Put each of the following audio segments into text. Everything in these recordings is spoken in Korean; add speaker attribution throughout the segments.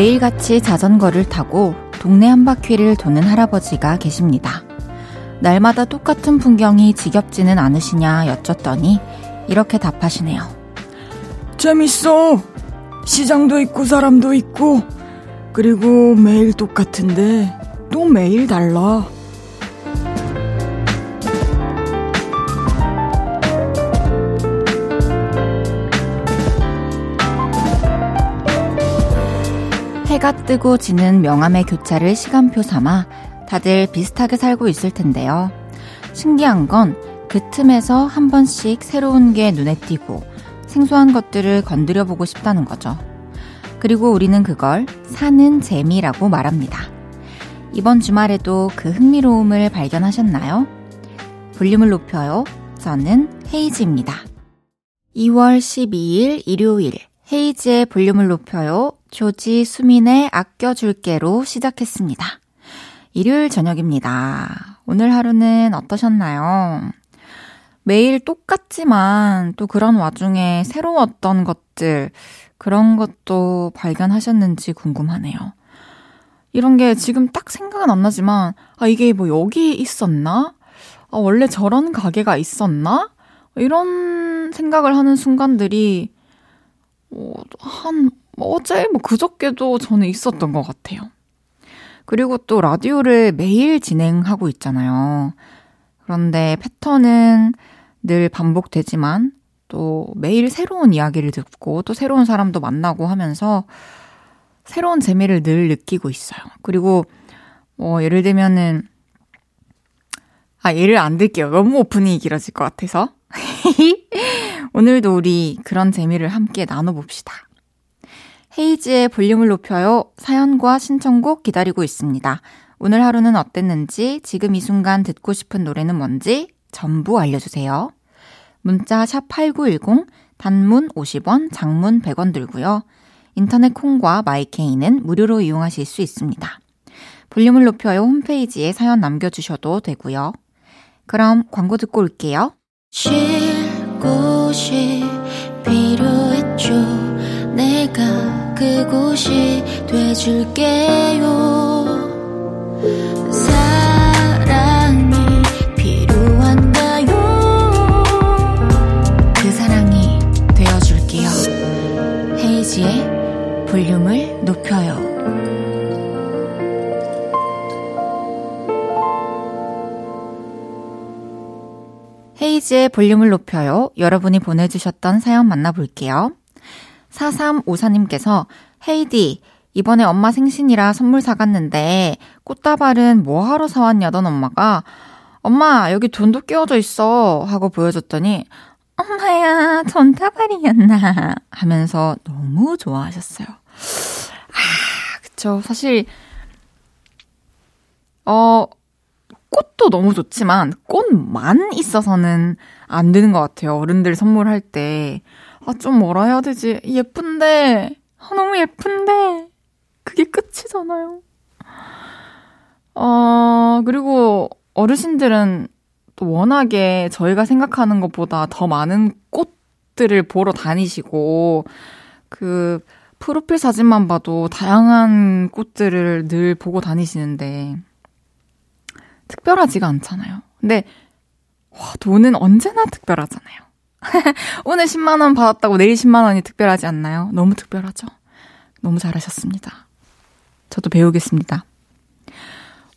Speaker 1: 매일같이 자전거를 타고 동네 한 바퀴를 도는 할아버지가 계십니다. 날마다 똑같은 풍경이 지겹지는 않으시냐 여쭸더니 이렇게 답하시네요.
Speaker 2: 재밌어. 시장도 있고 사람도 있고 그리고 매일 똑같은데 또 매일 달라.
Speaker 1: 해가 뜨고 지는 명암의 교차를 시간표 삼아 다들 비슷하게 살고 있을 텐데요. 신기한 건 그 틈에서 한 번씩 새로운 게 눈에 띄고 생소한 것들을 건드려 보고 싶다는 거죠. 그리고 우리는 그걸 사는 재미라고 말합니다. 이번 주말에도 그 흥미로움을 발견하셨나요? 볼륨을 높여요. 저는 헤이즈입니다. 2월 12일 일요일 헤이즈의 볼륨을 높여요. 조지 수민의 아껴줄게로 시작했습니다. 일요일 저녁입니다. 오늘 하루는 어떠셨나요? 매일 똑같지만 또 그런 와중에 새로웠던 것들, 그런 것도 발견하셨는지 궁금하네요. 이런 게 지금 딱 생각은 안 나지만, 아, 이게 뭐 여기 있었나? 아, 원래 저런 가게가 있었나? 이런 생각을 하는 순간들이, 어, 한, 어제, 뭐 그저께도 저는 있었던 것 같아요. 그리고 또 라디오를 매일 진행하고 있잖아요. 그런데 패턴은 늘 반복되지만 또 매일 새로운 이야기를 듣고 또 새로운 사람도 만나고 하면서 새로운 재미를 늘 느끼고 있어요. 그리고 뭐 예를 들면은 아 예를 안 들게요. 너무 오프닝이 길어질 것 같아서 오늘도 우리 그런 재미를 함께 나눠봅시다. 헤이지의 볼륨을 높여요. 사연과 신청곡 기다리고 있습니다. 오늘 하루는 어땠는지, 지금 이 순간 듣고 싶은 노래는 뭔지 전부 알려주세요. 문자 샵 8910, 단문 50원, 장문 100원 들고요. 인터넷 콩과 마이케이는 무료로 이용하실 수 있습니다. 볼륨을 높여요 홈페이지에 사연 남겨주셔도 되고요. 그럼 광고 듣고 올게요. 쉴 곳이 필요했죠. 내가 그곳이 돼줄게요. 사랑이 필요한가요? 그 사랑이 되어줄게요. 헤이지의 볼륨을 높여요. 헤이지의 볼륨을 높여요. 여러분이 보내주셨던 사연 만나볼게요. 4354님께서 헤이디, 이번에 엄마 생신이라 선물 사갔는데 꽃다발은 뭐 하러 사왔냐던 엄마가 엄마 여기 돈도 끼워져 있어 하고 보여줬더니 엄마야 돈다발이었나 하면서 너무 좋아하셨어요. 아 그쵸 사실 어 꽃도 너무 좋지만 꽃만 있어서는 안 되는 것 같아요. 어른들 선물할 때. 아, 좀 뭐라 해야 되지? 예쁜데, 아, 너무 예쁜데, 그게 끝이잖아요. 어, 그리고 어르신들은 또 워낙에 저희가 생각하는 것보다 더 많은 꽃들을 보러 다니시고, 그, 프로필 사진만 봐도 다양한 꽃들을 늘 보고 다니시는데, 특별하지가 않잖아요. 근데, 와, 돈은 언제나 특별하잖아요. 오늘 10만원 받았다고 내일 10만원이 특별하지 않나요? 너무 특별하죠? 너무 잘하셨습니다. 저도 배우겠습니다.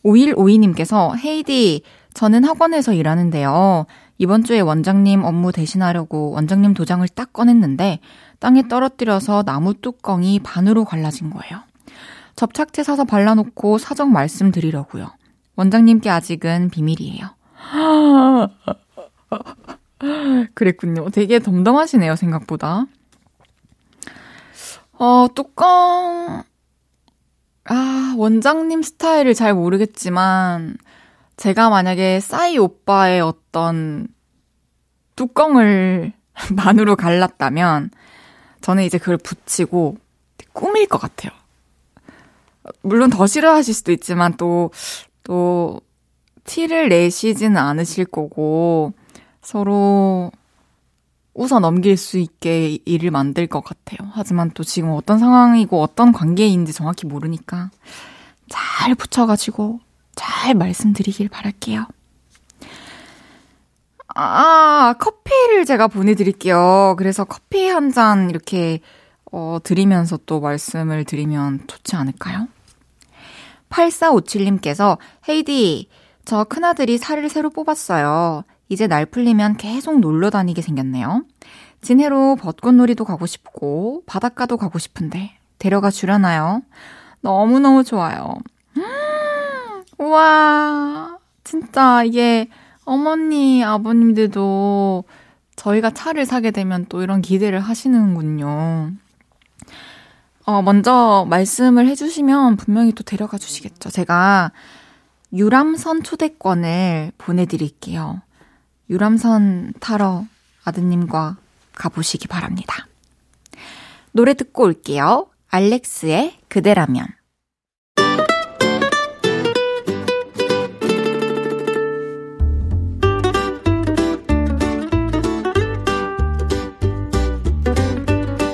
Speaker 1: 5152님께서 헤이디, 저는 학원에서 일하는데요. 이번 주에 원장님 업무 대신하려고 원장님 도장을 딱 꺼냈는데 땅에 떨어뜨려서 나무 뚜껑이 반으로 갈라진 거예요. 접착제 사서 발라놓고 사정 말씀드리려고요. 원장님께 아직은 비밀이에요. 그랬군요. 되게 덤덤하시네요, 생각보다. 어, 뚜껑, 아, 원장님 스타일을 잘 모르겠지만, 제가 만약에 싸이 오빠의 어떤 뚜껑을 만으로 갈랐다면, 저는 이제 그걸 붙이고 꾸밀 것 같아요. 물론 더 싫어하실 수도 있지만 또, 또, 티를 내시지는 않으실 거고, 서로 웃어 넘길 수 있게 일을 만들 것 같아요. 하지만 또 지금 어떤 상황이고 어떤 관계인지 정확히 모르니까 잘 붙여가지고 잘 말씀드리길 바랄게요. 아, 커피를 제가 보내드릴게요. 그래서 커피 한 잔 이렇게, 어, 드리면서 또 말씀을 드리면 좋지 않을까요? 8457님께서, 헤이디, 저 큰아들이 살을 새로 뽑았어요. 이제 날 풀리면 계속 놀러 다니게 생겼네요. 진해로 벚꽃놀이도 가고 싶고, 바닷가도 가고 싶은데, 데려가 주려나요? 너무너무 좋아요. 우와, 진짜 이게 어머니, 아버님들도 저희가 차를 사게 되면 또 이런 기대를 하시는군요. 어, 먼저 말씀을 해주시면 분명히 또 데려가 주시겠죠. 제가 유람선 초대권을 보내드릴게요. 유람선 타러 아드님과 가보시기 바랍니다. 노래 듣고 올게요. 알렉스의 그대라면.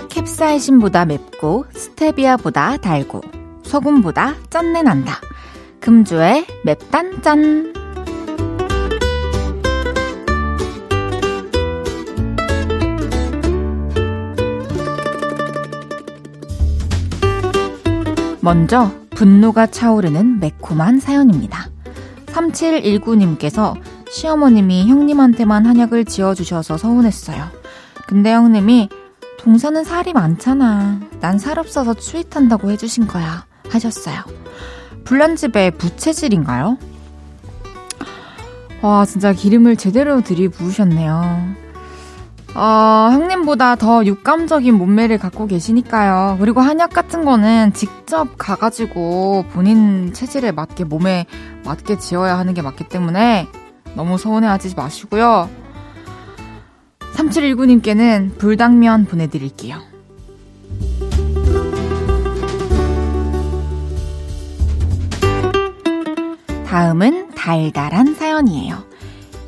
Speaker 1: 캡사이신보다 맵고 스테비아보다 달고 소금보다 짠내 난다. 금주의 맵단 짠. 먼저 분노가 차오르는 매콤한 사연입니다. 3719님께서 시어머님이 형님한테만 한약을 지어주셔서 서운했어요. 근데 형님이 동서는 살이 많잖아. 난 살 없어서 추위 탄다고 해주신 거야. 하셨어요. 불난집에 부채질인가요? 와, 진짜 기름을 제대로 들이부으셨네요. 어, 형님보다 더 육감적인 몸매를 갖고 계시니까요. 그리고 한약 같은 거는 직접 가가지고 본인 체질에 맞게 몸에 맞게 지어야 하는 게 맞기 때문에 너무 서운해하지 마시고요. 3719님께는 불당면 보내드릴게요. 다음은 달달한 사연이에요.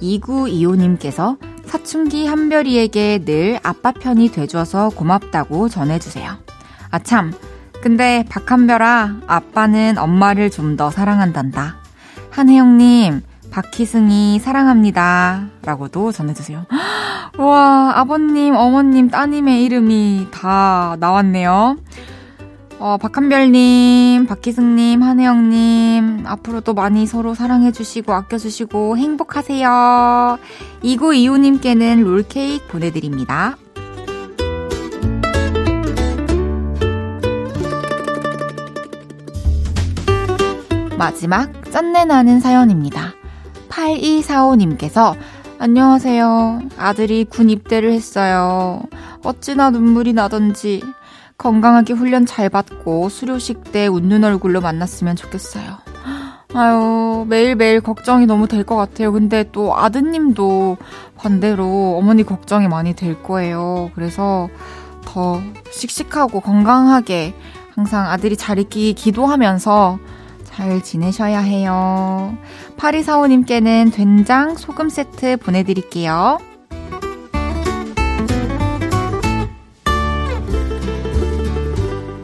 Speaker 1: 2925님께서 사춘기 한별이에게 늘 아빠 편이 돼줘서 고맙다고 전해주세요. 아참, 근데 박한별아, 아빠는 엄마를 좀 더 사랑한단다. 한혜영님, 박희승이 사랑합니다. 라고도 전해주세요. 와, 아버님, 어머님, 따님의 이름이 다 나왔네요. 어, 박한별님, 박희승님, 한혜영님, 앞으로도 많이 서로 사랑해주시고, 아껴주시고, 행복하세요. 2925님께는 롤케이크 보내드립니다. 마지막, 짠내 나는 사연입니다. 8245님께서 안녕하세요. 아들이 군 입대를 했어요. 어찌나 눈물이 나던지 건강하게 훈련 잘 받고 수료식 때 웃는 얼굴로 만났으면 좋겠어요. 아유, 매일매일 걱정이 너무 될 것 같아요. 근데 또 아드님도 반대로 어머니 걱정이 많이 될 거예요. 그래서 더 씩씩하고 건강하게 항상 아들이 잘 있기 기도하면서 잘 지내셔야 해요. 8245님께는 된장 소금 세트 보내드릴게요.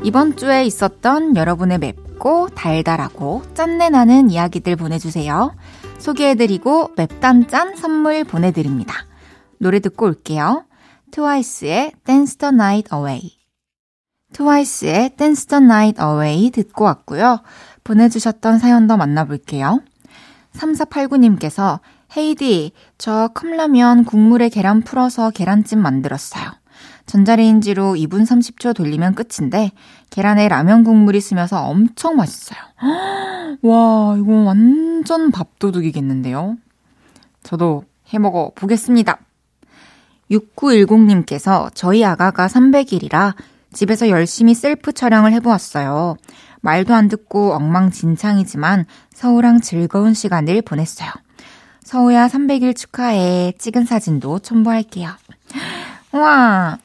Speaker 1: 이번 주에 있었던 여러분의 맵고 달달하고 짠내 나는 이야기들 보내주세요. 소개해드리고 맵단짠 선물 보내드립니다. 노래 듣고 올게요. 트와이스의 Dance the Night Away. 트와이스의 Dance the Night Away 듣고 왔고요. 보내주셨던 사연 더 만나볼게요. 3489님께서 헤이디, 저 컵라면 국물에 계란 풀어서 계란찜 만들었어요. 전자레인지로 2분 30초 돌리면 끝인데 계란에 라면 국물이 스며서 엄청 맛있어요. 와, 이거 완전 밥도둑이겠는데요. 저도 해 먹어 보겠습니다. 6910님께서 저희 아가가 300일이라 집에서 열심히 셀프 촬영을 해보았어요. 말도 안 듣고 엉망진창이지만 서우랑 즐거운 시간을 보냈어요. 서우야 300일 축하해. 찍은 사진도 첨부할게요. 와,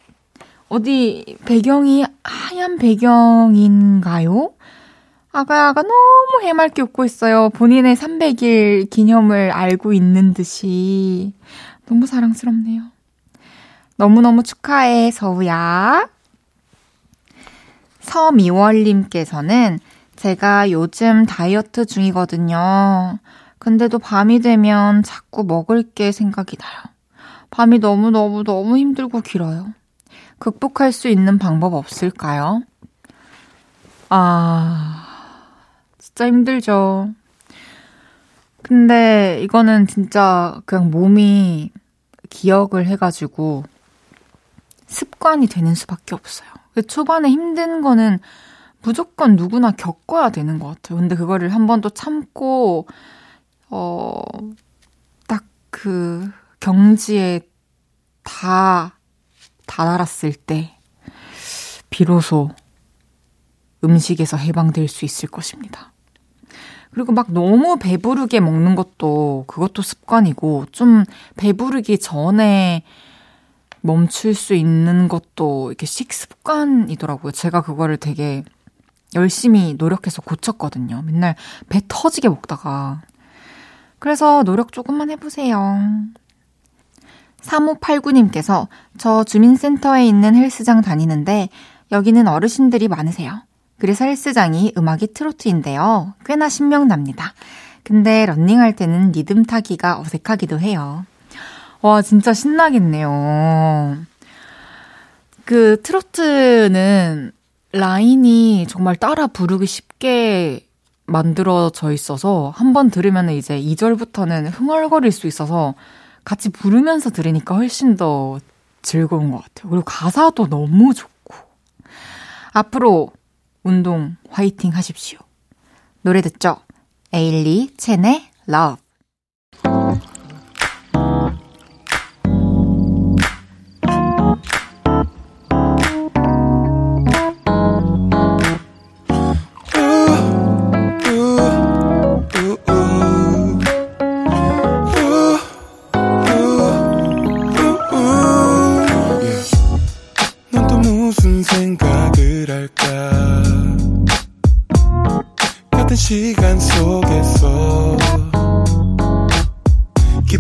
Speaker 1: 어디 배경이 하얀 배경인가요? 아가야가 너무 해맑게 웃고 있어요. 본인의 300일 기념을 알고 있는 듯이. 너무 사랑스럽네요. 너무너무 축하해, 서우야. 서미월님께서는 제가 요즘 다이어트 중이거든요. 근데도 밤이 되면 자꾸 먹을 게 생각이 나요. 밤이 너무너무너무 힘들고 길어요. 극복할 수 있는 방법 없을까요? 아, 진짜 힘들죠. 근데 이거는 진짜 그냥 몸이 기억을 해가지고 습관이 되는 수밖에 없어요. 초반에 힘든 거는 무조건 누구나 겪어야 되는 것 같아요. 근데 그거를 한 번 또 참고, 어, 딱 그 경지에 다 다다랐을 때, 비로소 음식에서 해방될 수 있을 것입니다. 그리고 막 너무 배부르게 먹는 것도 그것도 습관이고, 좀 배부르기 전에 멈출 수 있는 것도 이렇게 식습관이더라고요. 제가 그거를 되게 열심히 노력해서 고쳤거든요. 맨날 배 터지게 먹다가. 그래서 노력 조금만 해보세요. 3589님께서 저 주민센터에 있는 헬스장 다니는데 여기는 어르신들이 많으세요. 그래서 헬스장이 음악이 트로트인데요. 꽤나 신명납니다. 근데 런닝할 때는 리듬 타기가 어색하기도 해요. 와, 진짜 신나겠네요. 그 트로트는 라인이 정말 따라 부르기 쉽게 만들어져 있어서 한 번 들으면 이제 2절부터는 흥얼거릴 수 있어서 같이 부르면서 들으니까 훨씬 더 즐거운 것 같아요. 그리고 가사도 너무 좋고. 앞으로 운동 화이팅 하십시오. 노래 듣죠? 에일리 첸의 Love.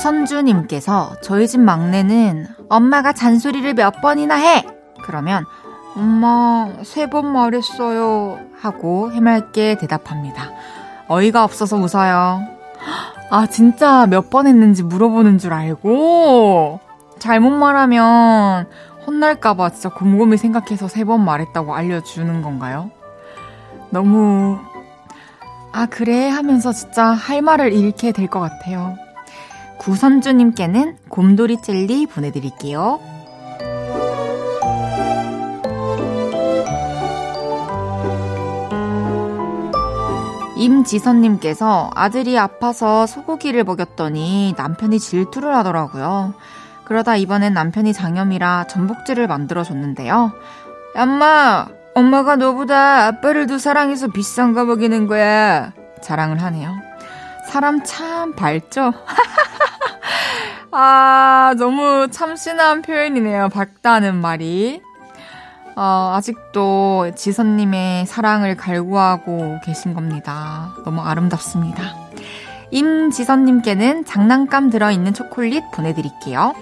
Speaker 1: 구선주님께서 저희 집 막내는 엄마가 잔소리를 몇 번이나 해! 그러면 엄마 세 번 말했어요 하고 해맑게 대답합니다. 어이가 없어서 웃어요. 아 진짜 몇 번 했는지 물어보는 줄 알고 잘못 말하면 혼날까봐 진짜 곰곰이 생각해서 세 번 말했다고 알려주는 건가요? 너무 아 그래 하면서 진짜 할 말을 잃게 될 것 같아요. 구선주님께는 곰돌이 젤리 보내드릴게요. 임지선님께서 아들이 아파서 소고기를 먹였더니 남편이 질투를 하더라고요. 그러다 이번엔 남편이 장염이라 전복질을 만들어줬는데요. 엄마, 엄마가 너보다 아빠를 더 사랑해서 비싼 거 먹이는 거야. 자랑을 하네요. 사람 참 밝죠? 아, 너무 참신한 표현이네요. 밝다는 말이. 어, 아직도 지선님의 사랑을 갈구하고 계신 겁니다. 너무 아름답습니다. 임지선님께는 장난감 들어있는 초콜릿 보내드릴게요.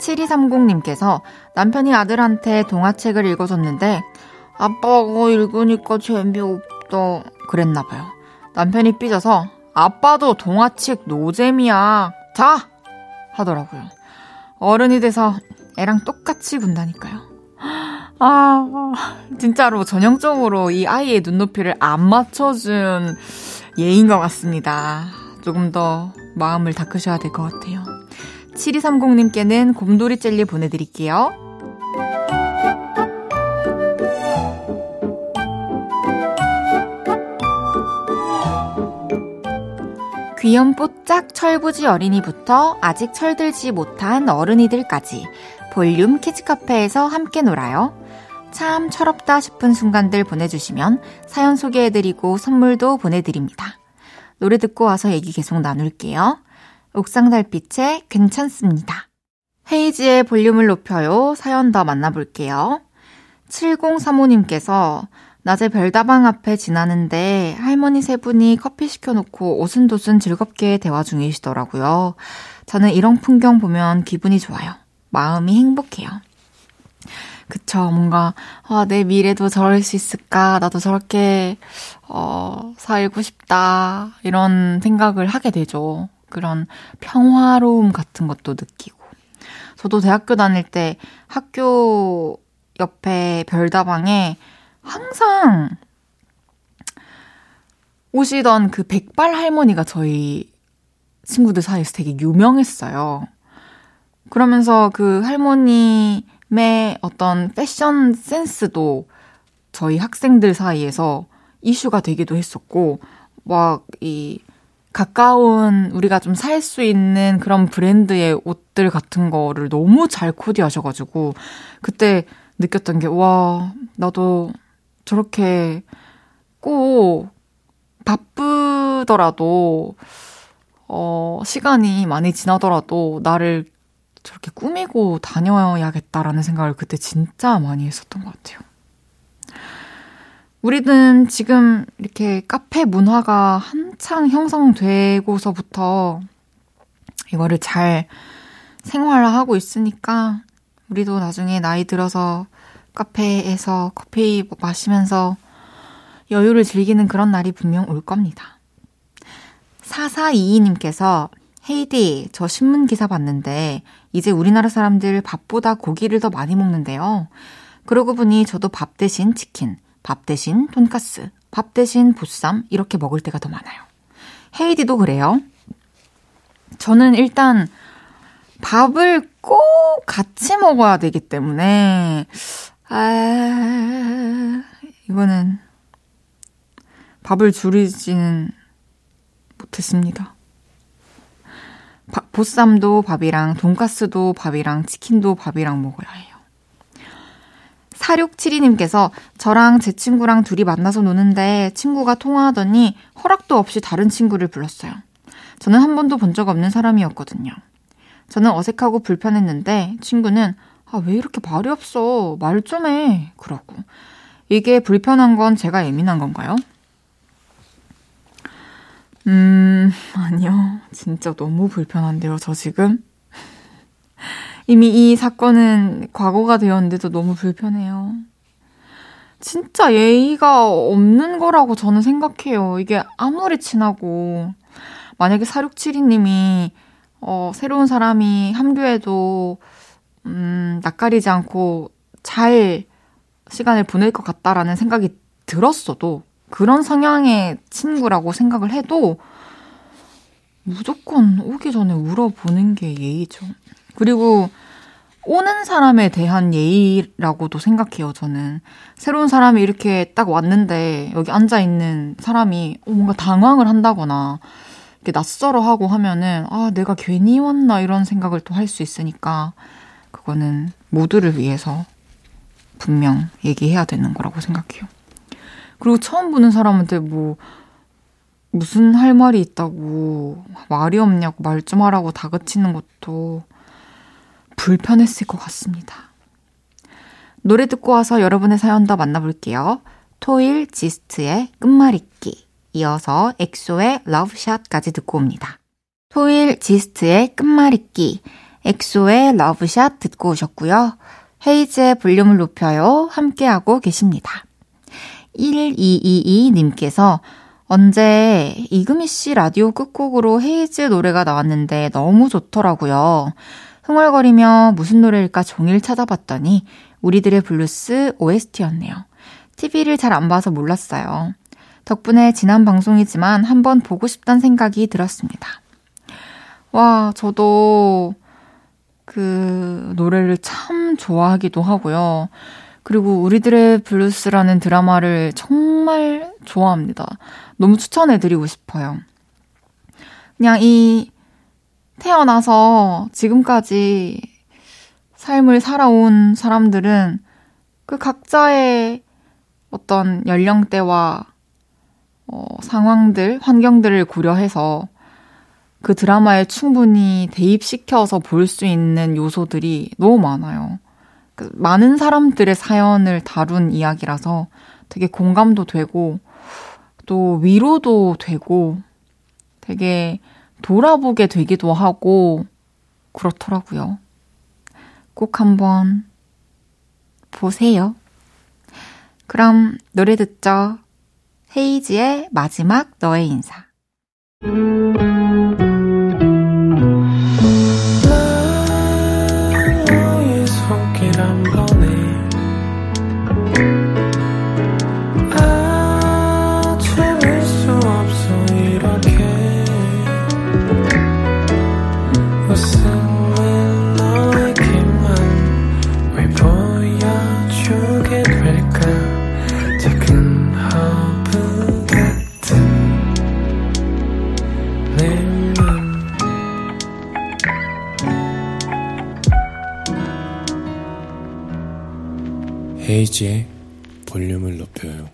Speaker 1: 7230님께서 남편이 아들한테 동화책을 읽어줬는데 아빠가 읽으니까 재미없다 그랬나봐요. 남편이 삐져서 아빠도 동화책 노잼이야. 자! 하더라고요. 어른이 돼서 애랑 똑같이 군다니까요. 아, 진짜로 전형적으로 이 아이의 눈높이를 안 맞춰준 예인 것 같습니다. 조금 더 마음을 닦으셔야 될 것 같아요. 7230님께는 곰돌이 젤리 보내드릴게요. 귀염뽀짝 철부지 어린이부터 아직 철들지 못한 어른이들까지 볼륨 키즈카페에서 함께 놀아요. 참 철없다 싶은 순간들 보내주시면 사연 소개해드리고 선물도 보내드립니다. 노래 듣고 와서 얘기 계속 나눌게요. 옥상 달빛에 괜찮습니다. 헤이지의 볼륨을 높여요. 사연 더 만나볼게요. 7035님께서 낮에 별다방 앞에 지나는데 할머니 세 분이 커피 시켜놓고 오순도순 즐겁게 대화 중이시더라고요. 저는 이런 풍경 보면 기분이 좋아요. 마음이 행복해요. 그쵸. 뭔가, 아, 내 미래도 저럴 수 있을까? 나도 저렇게, 어, 살고 싶다. 이런 생각을 하게 되죠. 그런 평화로움 같은 것도 느끼고. 저도 대학교 다닐 때 학교 옆에 별다방에 항상 오시던 그 백발 할머니가 저희 친구들 사이에서 되게 유명했어요. 그러면서 그 할머니 의 어떤 패션 센스도 저희 학생들 사이에서 이슈가 되기도 했었고, 막, 이, 가까운 우리가 좀 살 수 있는 그런 브랜드의 옷들 같은 거를 너무 잘 코디하셔가지고, 그때 느꼈던 게, 와, 나도 저렇게 꼭 바쁘더라도, 어, 시간이 많이 지나더라도 나를 저렇게 꾸미고 다녀야겠다라는 생각을 그때 진짜 많이 했었던 것 같아요. 우리는 지금 이렇게 카페 문화가 한창 형성되고서부터 이거를 잘 생활화하고 있으니까 우리도 나중에 나이 들어서 카페에서 커피 마시면서 여유를 즐기는 그런 날이 분명 올 겁니다. 4422님께서 헤이디, 저 신문 기사 봤는데 이제 우리나라 사람들 밥보다 고기를 더 많이 먹는데요. 그러고 보니 저도 밥 대신 치킨, 밥 대신 돈가스, 밥 대신 보쌈 이렇게 먹을 때가 더 많아요. 헤이디도 그래요? 저는 일단 밥을 꼭 같이 먹어야 되기 때문에 아 이거는 밥을 줄이지는 못했습니다. 보쌈도 밥이랑 돈가스도 밥이랑 치킨도 밥이랑 먹어야 해요. 4672님께서 저랑 제 친구랑 둘이 만나서 노는데 친구가 통화하더니 허락도 없이 다른 친구를 불렀어요. 저는 한 번도 본 적 없는 사람이었거든요. 저는 어색하고 불편했는데 친구는 아, 왜 이렇게 말이 없어? 말 좀 해. 그러고. 이게 불편한 건 제가 예민한 건가요? 음, 아니요. 진짜 너무 불편한데요, 저 지금. 이미 이 사건은 과거가 되었는데도 너무 불편해요. 진짜 예의가 없는 거라고 저는 생각해요. 이게 아무리 친하고, 만약에 4672님이, 어, 새로운 사람이 합류해도, 음, 낯가리지 않고 잘 시간을 보낼 것 같다라는 생각이 들었어도, 그런 성향의 친구라고 생각을 해도 무조건 오기 전에 울어보는 게 예의죠. 그리고 오는 사람에 대한 예의라고도 생각해요, 저는. 새로운 사람이 이렇게 딱 왔는데 여기 앉아있는 사람이 뭔가 당황을 한다거나 이렇게 낯설어 하고 하면은 아, 내가 괜히 왔나 이런 생각을 또 할 수 있으니까 그거는 모두를 위해서 분명 얘기해야 되는 거라고 생각해요. 그리고 처음 보는 사람한테 뭐, 무슨 할 말이 있다고, 말이 없냐고, 말 좀 하라고 다그치는 것도 불편했을 것 같습니다. 노래 듣고 와서 여러분의 사연 더 만나볼게요. 토일 지스트의 끝말잇기, 이어서 엑소의 Love Shot까지 듣고 옵니다. 토일 지스트의 끝말잇기, 엑소의 Love Shot 듣고 오셨고요. 헤이즈의 볼륨을 높여요. 함께하고 계십니다. 1222님께서 언제 이금희 씨 라디오 끝곡으로 헤이즈 노래가 나왔는데 너무 좋더라고요. 흥얼거리며 무슨 노래일까 종일 찾아봤더니 우리들의 블루스 OST였네요. TV를 잘 안 봐서 몰랐어요. 덕분에 지난 방송이지만 한번 보고 싶단 생각이 들었습니다. 와, 저도 그 노래를 참 좋아하기도 하고요. 그리고 우리들의 블루스라는 드라마를 정말 좋아합니다. 너무 추천해드리고 싶어요. 그냥 이 태어나서 지금까지 삶을 살아온 사람들은 그 각자의 어떤 연령대와 어, 상황들, 환경들을 고려해서 그 드라마에 충분히 대입시켜서 볼 수 있는 요소들이 너무 많아요. 그 많은 사람들의 사연을 다룬 이야기라서 되게 공감도 되고 또 위로도 되고 되게 돌아보게 되기도 하고 그렇더라고요. 꼭 한번 보세요. 그럼 노래 듣죠. 헤이지의 마지막 너의 인사.
Speaker 3: 헤이즈의 볼륨을 높여요.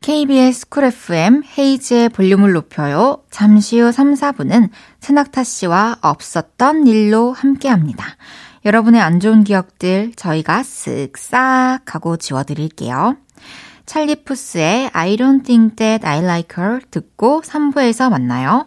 Speaker 1: KBS Cool FM 헤이즈의 볼륨을 높여요. 잠시 후 3, 4부는 채낙타 씨와 없었던 일로 함께 합니다. 여러분의 안 좋은 기억들 저희가 쓱싹 하고 지워드릴게요. 찰리 푸스의 I don't think that I like her 듣고 3부에서 만나요.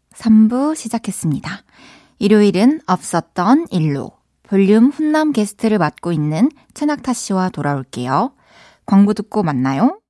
Speaker 1: 3부 시작했습니다. 일요일은 없었던 일로 볼륨 훈남 게스트를 맡고 있는 최낙타 씨와 돌아올게요. 광고 듣고 만나요.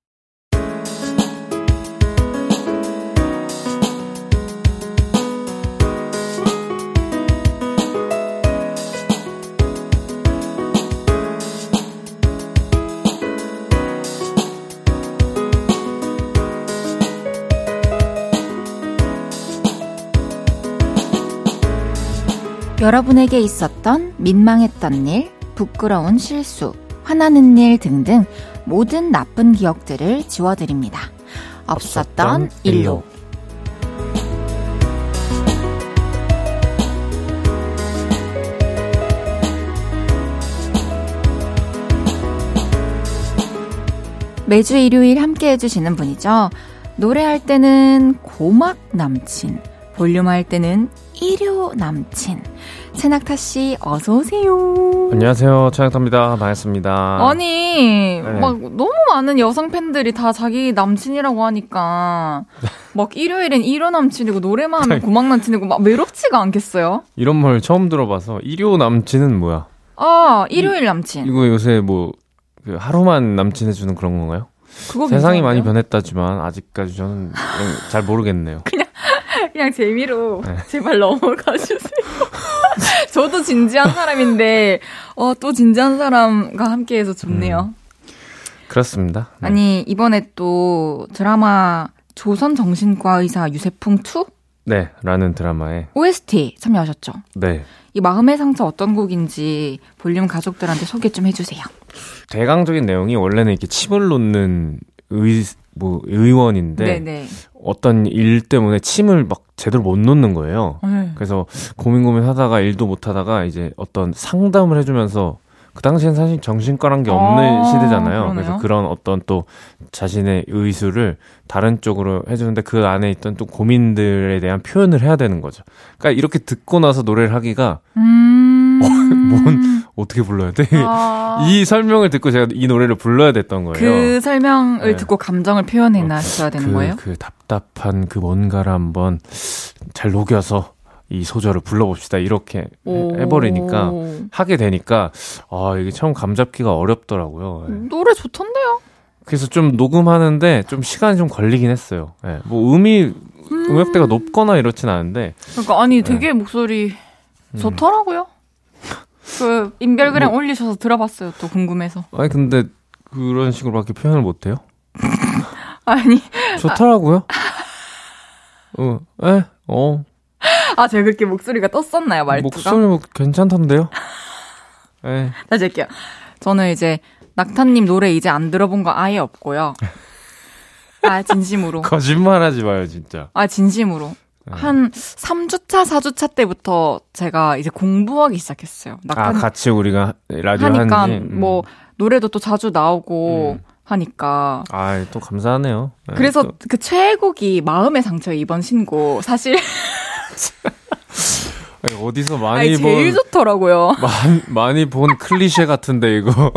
Speaker 1: 여러분에게 있었던 민망했던 일, 부끄러운 실수, 화나는 일 등등 모든 나쁜 기억들을 지워드립니다. 없었던 일로. 매주 일요일 함께 해주시는 분이죠. 노래할 때는 고막 남친, 볼륨 할 때는 일요 남친. 최낙타 씨, 어서 오세요.
Speaker 4: 안녕하세요. 최낙타입니다. 반갑습니다.
Speaker 1: 아니, 네. 막 너무 많은 여성 팬들이 다 자기 남친이라고 하니까, 막 일요일엔 일요 남친이고, 노래만 하면 고막 남친이고, 막 외롭지가 않겠어요?
Speaker 4: 이런 말 처음 들어봐서, 일요 남친은 뭐야?
Speaker 1: 아, 일요일 남친.
Speaker 4: 이거 요새 뭐, 그 하루만 남친 해주는 그런 건가요? 세상이 괜찮은데요? 많이 변했다지만 아직까지 저는 잘 모르겠네요.
Speaker 1: 그냥 그냥 재미로 네. 제발 넘어가 주세요. 저도 진지한 사람인데 어, 또 진지한 사람과 함께해서 좋네요. 음,
Speaker 4: 그렇습니다.
Speaker 1: 네. 아니 이번에 또 드라마 조선 정신과 의사 유세풍 2?
Speaker 4: 네, 라는 드라마에
Speaker 1: OST 참여하셨죠?
Speaker 4: 네.
Speaker 1: 이 마음의 상처 어떤 곡인지 볼륨 가족들한테 소개 좀 해주세요.
Speaker 4: 대강적인 내용이 원래는 이렇게 침을 놓는 의, 뭐 의원인데 네네. 어떤 일 때문에 침을 막 제대로 못 놓는 거예요. 네. 그래서 고민 고민 하다가 일도 못 하다가 이제 어떤 상담을 해주면서 그 당시엔 사실 정신과란 게 없는 아, 시대잖아요. 그러네요. 그래서 그런 어떤 또 자신의 의수를 다른 쪽으로 해주는데 그 안에 있던 또 고민들에 대한 표현을 해야 되는 거죠. 그러니까 이렇게 듣고 나서 노래를 하기가 음... 어, 뭔 어떻게 불러야 돼? 아... 이 설명을 듣고 제가 이 노래를 불러야 됐던 거예요.
Speaker 1: 그 설명을 네. 듣고 감정을 표현해 놨어야 되는
Speaker 4: 그,
Speaker 1: 거예요?
Speaker 4: 그 답답한 그 뭔가를 한번 잘 녹여서 이 소절을 불러봅시다 이렇게 오. 해버리니까 하게 되니까 아 이게 참 감잡기가 어렵더라고요.
Speaker 1: 네. 노래 좋던데요?
Speaker 4: 그래서 좀 녹음하는데 좀 시간이 좀 걸리긴 했어요. 네. 뭐 음이 음... 음역대가 높거나 이렇진 않은데.
Speaker 1: 그러니까 아니 되게 네. 목소리 음. 좋더라고요. 그 인별그램 뭐, 올리셔서 들어봤어요. 또 궁금해서.
Speaker 4: 아니 근데 그런 식으로밖에 표현을 못 해요?
Speaker 1: 아니
Speaker 4: 좋더라고요. 어, 에, 어.
Speaker 1: 아 제가 그렇게 목소리가 떴었나요 말투가?
Speaker 4: 목소리 뭐 괜찮던데요?
Speaker 1: 에. 다시 할게요. 저는 이제 낙타님 노래 이제 안 들어본 거 아예 없고요. 아 진심으로.
Speaker 4: 거짓말하지 마요 진짜.
Speaker 1: 아 진심으로. 네. 한 3주차, 4주차 때부터 제가 이제 공부하기 시작했어요.
Speaker 4: 아, 같이 우리가 라디오
Speaker 1: 하니까. 음. 뭐 노래도 또 자주 나오고 음. 하니까.
Speaker 4: 아, 또 감사하네요.
Speaker 1: 네, 그래서 또. 그 최애곡이 마음의 상처 이번 신고 사실
Speaker 4: 아니, 어디서 많이 아니,
Speaker 1: 제일 본 좋더라고요.
Speaker 4: 많이, 많이 본 클리셰 같은데 이거.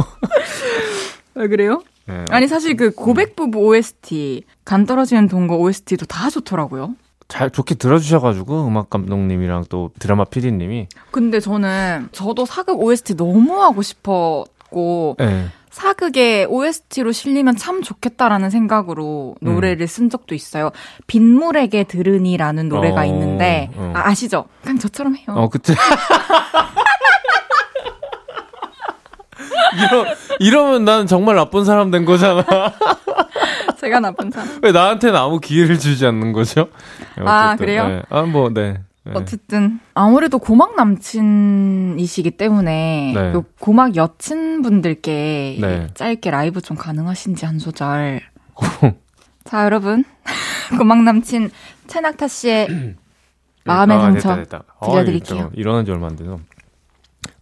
Speaker 1: 왜 그래요? 네. 아니 사실 그 고백 부부 OST 간 떨어지는 동거 OST도 다 좋더라고요.
Speaker 4: 잘 좋게 들어주셔가지고 음악 감독님이랑 또 드라마 PD님이.
Speaker 1: 근데 저는 저도 사극 OST 너무 하고 싶었고 네. 사극의 OST로 실리면 참 좋겠다라는 생각으로 음. 노래를 음. 쓴 적도 있어요. 빗물에게 들으니라는 노래가 어, 있는데 어. 아, 아시죠? 그냥 저처럼 해요.
Speaker 4: 어, 그치. 이러, 이러면 난 정말 나쁜 사람 된 거잖아.
Speaker 1: 제가 나쁜 사람.
Speaker 4: 왜 나한테는 아무 기회를 주지 않는 거죠?
Speaker 1: 네, 아, 그래요?
Speaker 4: 네. 아, 뭐, 네.
Speaker 1: 네. 어쨌든 아무래도 고막 남친이시기 때문에 네. 요 고막 여친분들께 네. 짧게 라이브 좀 가능하신지 한 소절. 자 여러분 고막 남친 최낙타 씨의 마음의 아, 상처 됐다, 됐다. 들려드릴게요. 어,
Speaker 4: 일어난 지 얼마 안 돼서.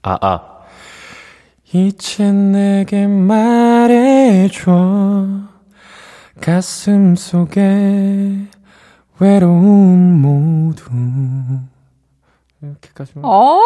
Speaker 4: 아 아. 이제 내게 말해줘 가슴 속에 외로움 모두 이렇게까지만.
Speaker 1: 오,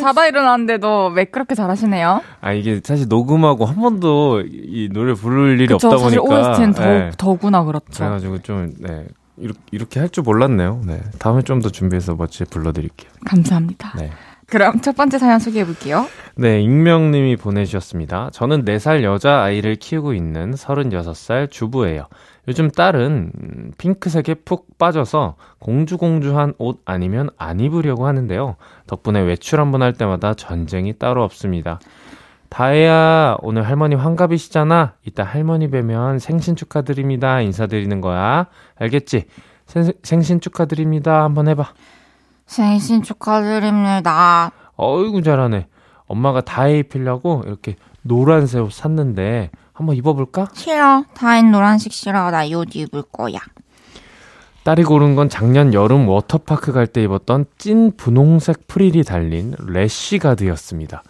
Speaker 1: 자다 일어났는데도 왜 그렇게 잘하시네요?
Speaker 4: 아 이게 사실 녹음하고 한 번도 이 노래 부를 일이
Speaker 1: 그쵸,
Speaker 4: 없다
Speaker 1: 사실
Speaker 4: 보니까.
Speaker 1: OST는 더, 네. 더구나 그렇죠.
Speaker 4: 그래가지고 좀 네. 이렇게, 이렇게 할 줄 몰랐네요. 네. 다음에 좀 더 준비해서 멋지게 불러드릴게요.
Speaker 1: 감사합니다. 네. 그럼 첫 번째 사연 소개해 볼게요.
Speaker 4: 네, 익명님이 보내주셨습니다. 저는 4살 여자아이를 키우고 있는 36살 주부예요. 요즘 딸은 핑크색에 푹 빠져서 공주공주한 옷 아니면 안 입으려고 하는데요. 덕분에 외출 한 번 할 때마다 전쟁이 따로 없습니다. 다혜야, 오늘 할머니 환갑이시잖아. 이따 할머니 뵈면 생신 축하드립니다. 인사드리는 거야. 알겠지? 생, 생신 축하드립니다. 한번 해봐.
Speaker 1: 생신 축하드립니다.
Speaker 4: 어이구, 잘하네. 엄마가 다혜 입히려고 이렇게 노란색 옷 샀는데 한번 입어볼까?
Speaker 1: 싫어. 다인 노란색 싫어. 나 이 옷 입을 거야.
Speaker 4: 딸이 고른 건 작년 여름 워터파크 갈 때 입었던 찐 분홍색 프릴이 달린 래쉬 가드였습니다.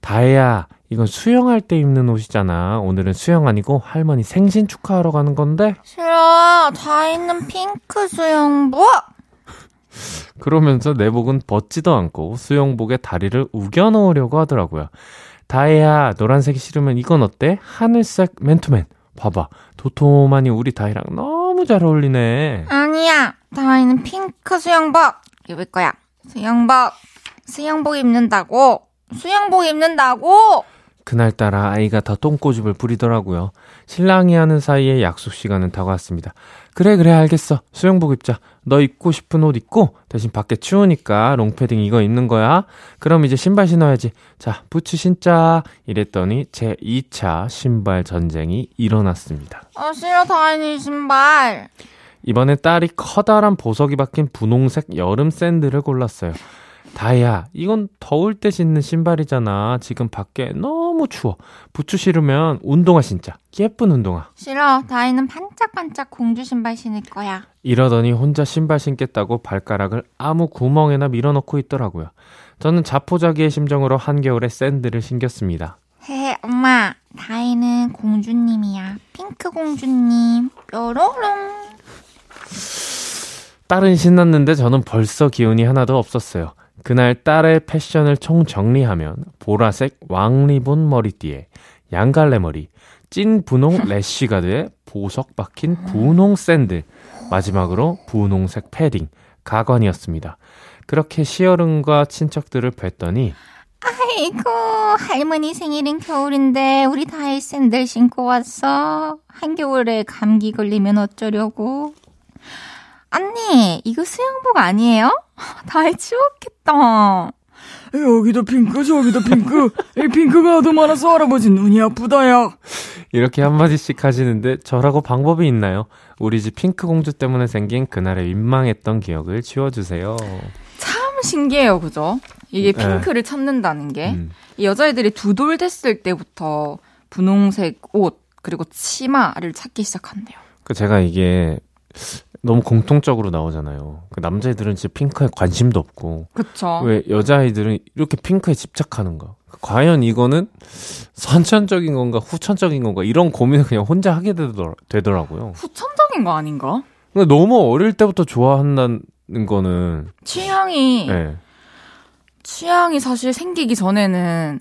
Speaker 4: 다혜야, 이건 수영할 때 입는 옷이잖아. 오늘은 수영 아니고 할머니 생신 축하하러 가는 건데?
Speaker 1: 싫어. 다 있는 핑크 수영복.
Speaker 4: 그러면서 내복은 벗지도 않고 수영복에 다리를 우겨 넣으려고 하더라고요. 다혜야, 노란색이 싫으면 이건 어때? 하늘색 맨투맨. 봐봐. 도톰하니 우리 다혜랑 너무 잘 어울리네.
Speaker 1: 아니야. 다혜는 핑크 수영복 입을 거야. 수영복. 수영복 입는다고. 수영복 입는다고.
Speaker 4: 그날따라 아이가 더 똥꼬집을 부리더라고요. 신랑이 하는 사이에 약속 시간은 다가왔습니다. 그래 그래 알겠어. 수영복 입자. 너 입고 싶은 옷 입고 대신 밖에 추우니까 롱패딩 이거 입는 거야. 그럼 이제 신발 신어야지. 자 부츠 신자. 이랬더니 제 2차 신발 전쟁이 일어났습니다.
Speaker 1: 아 싫어 다행히 신발.
Speaker 4: 이번에 딸이 커다란 보석이 박힌 분홍색 여름 샌들을 골랐어요. 다혜야, 이건 더울 때 신는 신발이잖아. 지금 밖에 너무 추워. 부츠 신으면 운동화 신자. 예쁜 운동화.
Speaker 1: 싫어. 다혜는 반짝반짝 공주 신발 신을 거야.
Speaker 4: 이러더니 혼자 신발 신겠다고 발가락을 아무 구멍에나 밀어넣고 있더라고요. 저는 자포자기의 심정으로 한겨울에 샌들을 신겼습니다.
Speaker 1: 헤, 엄마. 다혜는 공주님이야. 핑크 공주님. 뾰로롱.
Speaker 4: 딸은 신났는데 저는 벌써 기운이 하나도 없었어요. 그날 딸의 패션을 총 정리하면 보라색 왕리본 머리띠에 양갈래 머리, 찐 분홍 래쉬가드에 보석 박힌 분홍 샌들, 마지막으로 분홍색 패딩, 가관이었습니다. 그렇게 시어른과 친척들을 뵀더니
Speaker 1: 아이고, 할머니 생일은 겨울인데, 우리 다이 샌들 신고 왔어. 한겨울에 감기 걸리면 어쩌려고. 언니, 이거 수영복 아니에요? 다이 추웠겠다.
Speaker 2: 여기도 핑크, 저기도 핑크. 이 핑크가 더 많아서 할아버지 눈이 아프다야.
Speaker 4: 이렇게 한마디씩 하시는데 저라고 방법이 있나요? 우리 집 핑크 공주 때문에 생긴 그날의 민망했던 기억을 지워주세요.
Speaker 1: 참 신기해요, 그죠? 이게 네. 핑크를 네. 찾는다는 게. 음. 여자애들이 두 돌 됐을 때부터 분홍색 옷, 그리고 치마를 찾기 시작한대요.
Speaker 4: 그 제가 이게 너무 공통적으로 나오잖아요. 그 남자애들은 진짜 핑크에 관심도 없고.
Speaker 1: 그쵸.
Speaker 4: 왜 여자아이들은 이렇게 핑크에 집착하는가? 과연 이거는 선천적인 건가, 후천적인 건가? 이런 고민을 그냥 혼자 하게 되더라, 고요
Speaker 1: 후천적인 거 아닌가?
Speaker 4: 근데 너무 어릴 때부터 좋아한다는 거는.
Speaker 1: 취향이. 네. 취향이 사실 생기기 전에는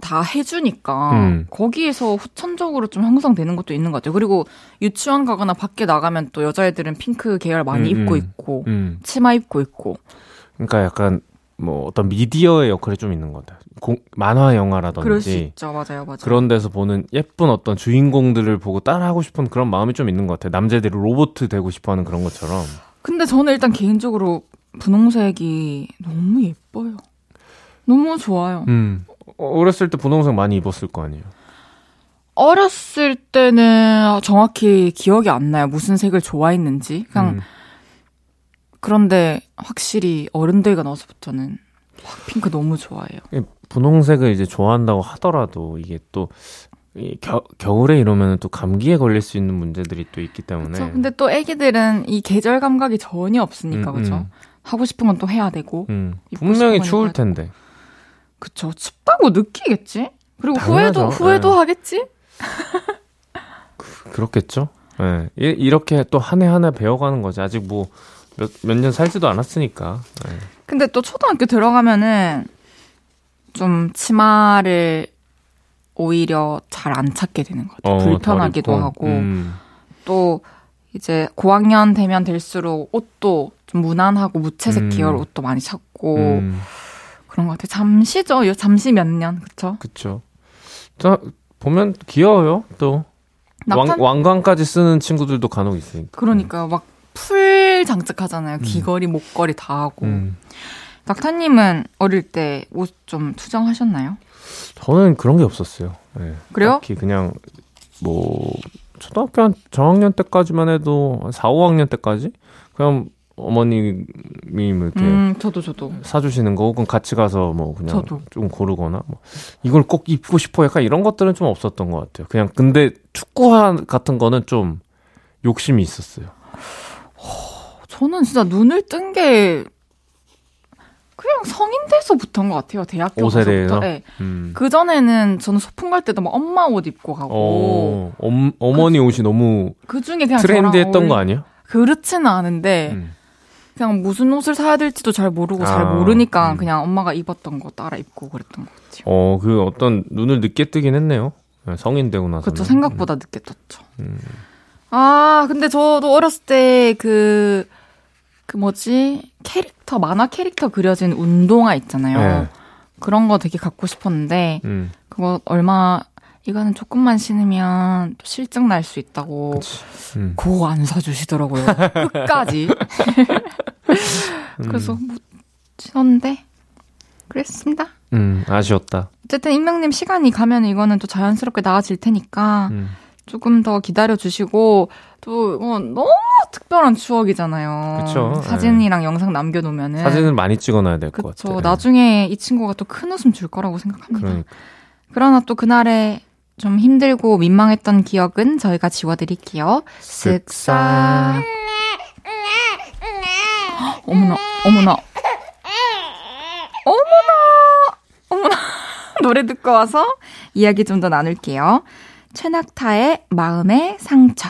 Speaker 1: 다 해주니까 음. 거기에서 후천적으로 좀 형성되는 것도 있는 것 같아요. 그리고 유치원 가거나 밖에 나가면 또 여자애들은 핑크 계열 많이 음, 입고 음. 있고 음. 치마 입고 있고.
Speaker 4: 그러니까 약간 뭐 어떤 미디어의 역할이 좀 있는 것 같아요. 공, 만화 영화라든지
Speaker 1: 그럴 수 있죠. 맞아요, 맞아요.
Speaker 4: 그런 데서 보는 예쁜 어떤 주인공들을 보고 따라하고 싶은 그런 마음이 좀 있는 것 같아요. 남자들이 로봇 되고 싶어하는 그런 것처럼.
Speaker 1: 근데 저는 일단 개인적으로 분홍색이 너무 예뻐요. 너무 좋아요.
Speaker 4: 음. 어렸을 때 분홍색 많이 입었을 거 아니에요?
Speaker 1: 어렸을 때는 정확히 기억이 안 나요. 무슨 색을 좋아했는지. 그냥 음. 그런데 확실히 어른들과 나서부터는 핑크 너무 좋아해요.
Speaker 4: 분홍색을 이제 좋아한다고 하더라도 이게 또 겨, 겨울에 이러면 또 감기에 걸릴 수 있는 문제들이 또 있기 때문에.
Speaker 1: 그쵸? 근데 또 애기들은 이 계절 감각이 전혀 없으니까 음, 그죠? 음. 하고 싶은 건 또 해야 되고.
Speaker 4: 음. 분명히 추울 텐데.
Speaker 1: 그쵸. 춥다고 느끼겠지? 그리고 당연하죠. 후회도, 후회도 네. 하겠지?
Speaker 4: 그, 그렇겠죠? 예. 네. 이렇게 또 한 해 한 해 배워가는 거지. 아직 뭐, 몇, 몇 년 살지도 않았으니까. 네.
Speaker 1: 근데 또 초등학교 들어가면은 좀 치마를 오히려 잘 안 찾게 되는 거죠. 어, 불편하기도 하고. 음. 또 이제 고학년 되면 될수록 옷도 좀 무난하고 무채색 음. 계열 옷도 많이 찾고. 음. 그런 것 같아요. 잠시죠. 잠시 몇 년. 그쵸?
Speaker 4: 그쵸. 자, 보면 귀여워요. 또. 낙탄... 왕, 왕관까지 쓰는 친구들도 간혹 있으니까.
Speaker 1: 그러니까 막풀 장착하잖아요. 음. 귀걸이, 목걸이 다 하고. 음. 낙타님은 어릴 때 옷 좀 투정하셨나요?
Speaker 4: 저는 그런 게 없었어요. 네.
Speaker 1: 그래요?
Speaker 4: 딱히 그냥 뭐 초등학교 한 저학년 때까지만 해도 한 4, 5학년 때까지 그냥 어머님이 이렇게
Speaker 1: 음, 저도 저도
Speaker 4: 사주시는 거 혹은 같이 가서 뭐 그냥 저도. 좀 고르거나 뭐 이걸 꼭 입고 싶어 약간 이런 것들은 좀 없었던 것 같아요. 그냥 근데 축구화 같은 거는 좀 욕심이 있었어요.
Speaker 1: 저는 진짜 눈을 뜬 게 그냥 성인 돼서부터인 것 같아요. 대학교
Speaker 4: 옷에
Speaker 1: 네. 음. 그 전에는 저는 소풍 갈 때도 막 엄마 옷 입고 가고.
Speaker 4: 어, 엄, 어머니 그, 옷이 너무 그 중에 그냥 트렌드했던 거 아니에요?
Speaker 1: 그렇지는 않은데 음. 그냥 무슨 옷을 사야 될지도 잘 모르고 아, 잘 모르니까 음. 그냥 엄마가 입었던 거 따라 입고 그랬던 것 같아요.
Speaker 4: 어, 그 어떤 눈을 늦게 뜨긴 했네요. 네, 성인 되고 나서.
Speaker 1: 그렇죠. 생각보다 음. 늦게 떴죠. 음. 아, 근데 저도 어렸을 때 그, 그 뭐지? 캐릭터, 만화 캐릭터 그려진 운동화 있잖아요. 네. 그런 거 되게 갖고 싶었는데, 음. 그거 얼마, 이거는 조금만 신으면 실증 날 수 있다고 음. 그거 안 사주시더라고요. 끝까지. 그래서 뭐 신었는데 그랬습니다.
Speaker 4: 음 아쉬웠다.
Speaker 1: 어쨌든 익명님 시간이 가면 이거는 또 자연스럽게 나아질 테니까 음. 조금 더 기다려 주시고 또 어, 너무 특별한 추억이잖아요.
Speaker 4: 그쵸.
Speaker 1: 사진이랑 네. 영상 남겨놓으면은
Speaker 4: 사진을 많이 찍어놔야 될 것 같아요.
Speaker 1: 나중에 이 친구가 또 큰 웃음 줄 거라고 생각합니다. 그러니까. 그러나 또 그날에 좀 힘들고 민망했던 기억은 저희가 지워드릴게요. 쓱싹. 어머나, 어머나. 어머나! 어머나. 노래 듣고 와서 이야기 좀 더 나눌게요. 최낙타의 마음의 상처.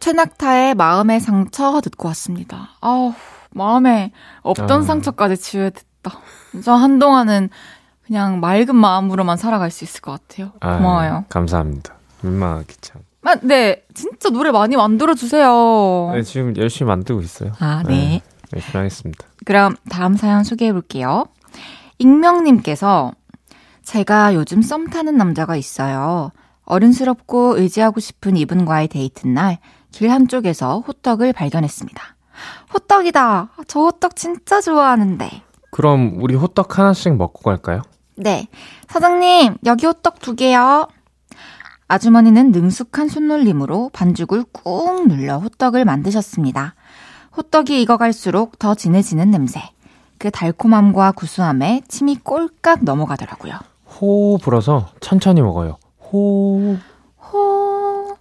Speaker 1: 최낙타의 마음의 상처 듣고 왔습니다. 아우, 마음에 없던 아. 상처까지 치유했다. 진짜 한동안은 그냥 맑은 마음으로만 살아갈 수 있을 것 같아요. 아, 고마워요.
Speaker 4: 감사합니다. 민망하기 참.
Speaker 1: 아, 네. 진짜 노래 많이 만들어 주세요.
Speaker 4: 네, 지금 열심히 만들고 있어요.
Speaker 1: 아, 네. 네
Speaker 4: 열심히 하겠습니다.
Speaker 1: 그럼 다음 사연 소개해 볼게요. 익명님께서 제가 요즘 썸 타는 남자가 있어요. 어른스럽고 의지하고 싶은 이분과의 데이트 날 길 한쪽에서 호떡을 발견했습니다. 호떡이다. 저 호떡 진짜 좋아하는데.
Speaker 4: 그럼 우리 호떡 하나씩 먹고 갈까요?
Speaker 1: 네. 사장님, 여기 호떡 두 개요. 아주머니는 능숙한 손놀림으로 반죽을 꾹 눌러 호떡을 만드셨습니다. 호떡이 익어갈수록 더 진해지는 냄새. 그 달콤함과 구수함에 침이 꼴깍 넘어가더라고요.
Speaker 4: 호 불어서 천천히 먹어요. 호.
Speaker 1: 호.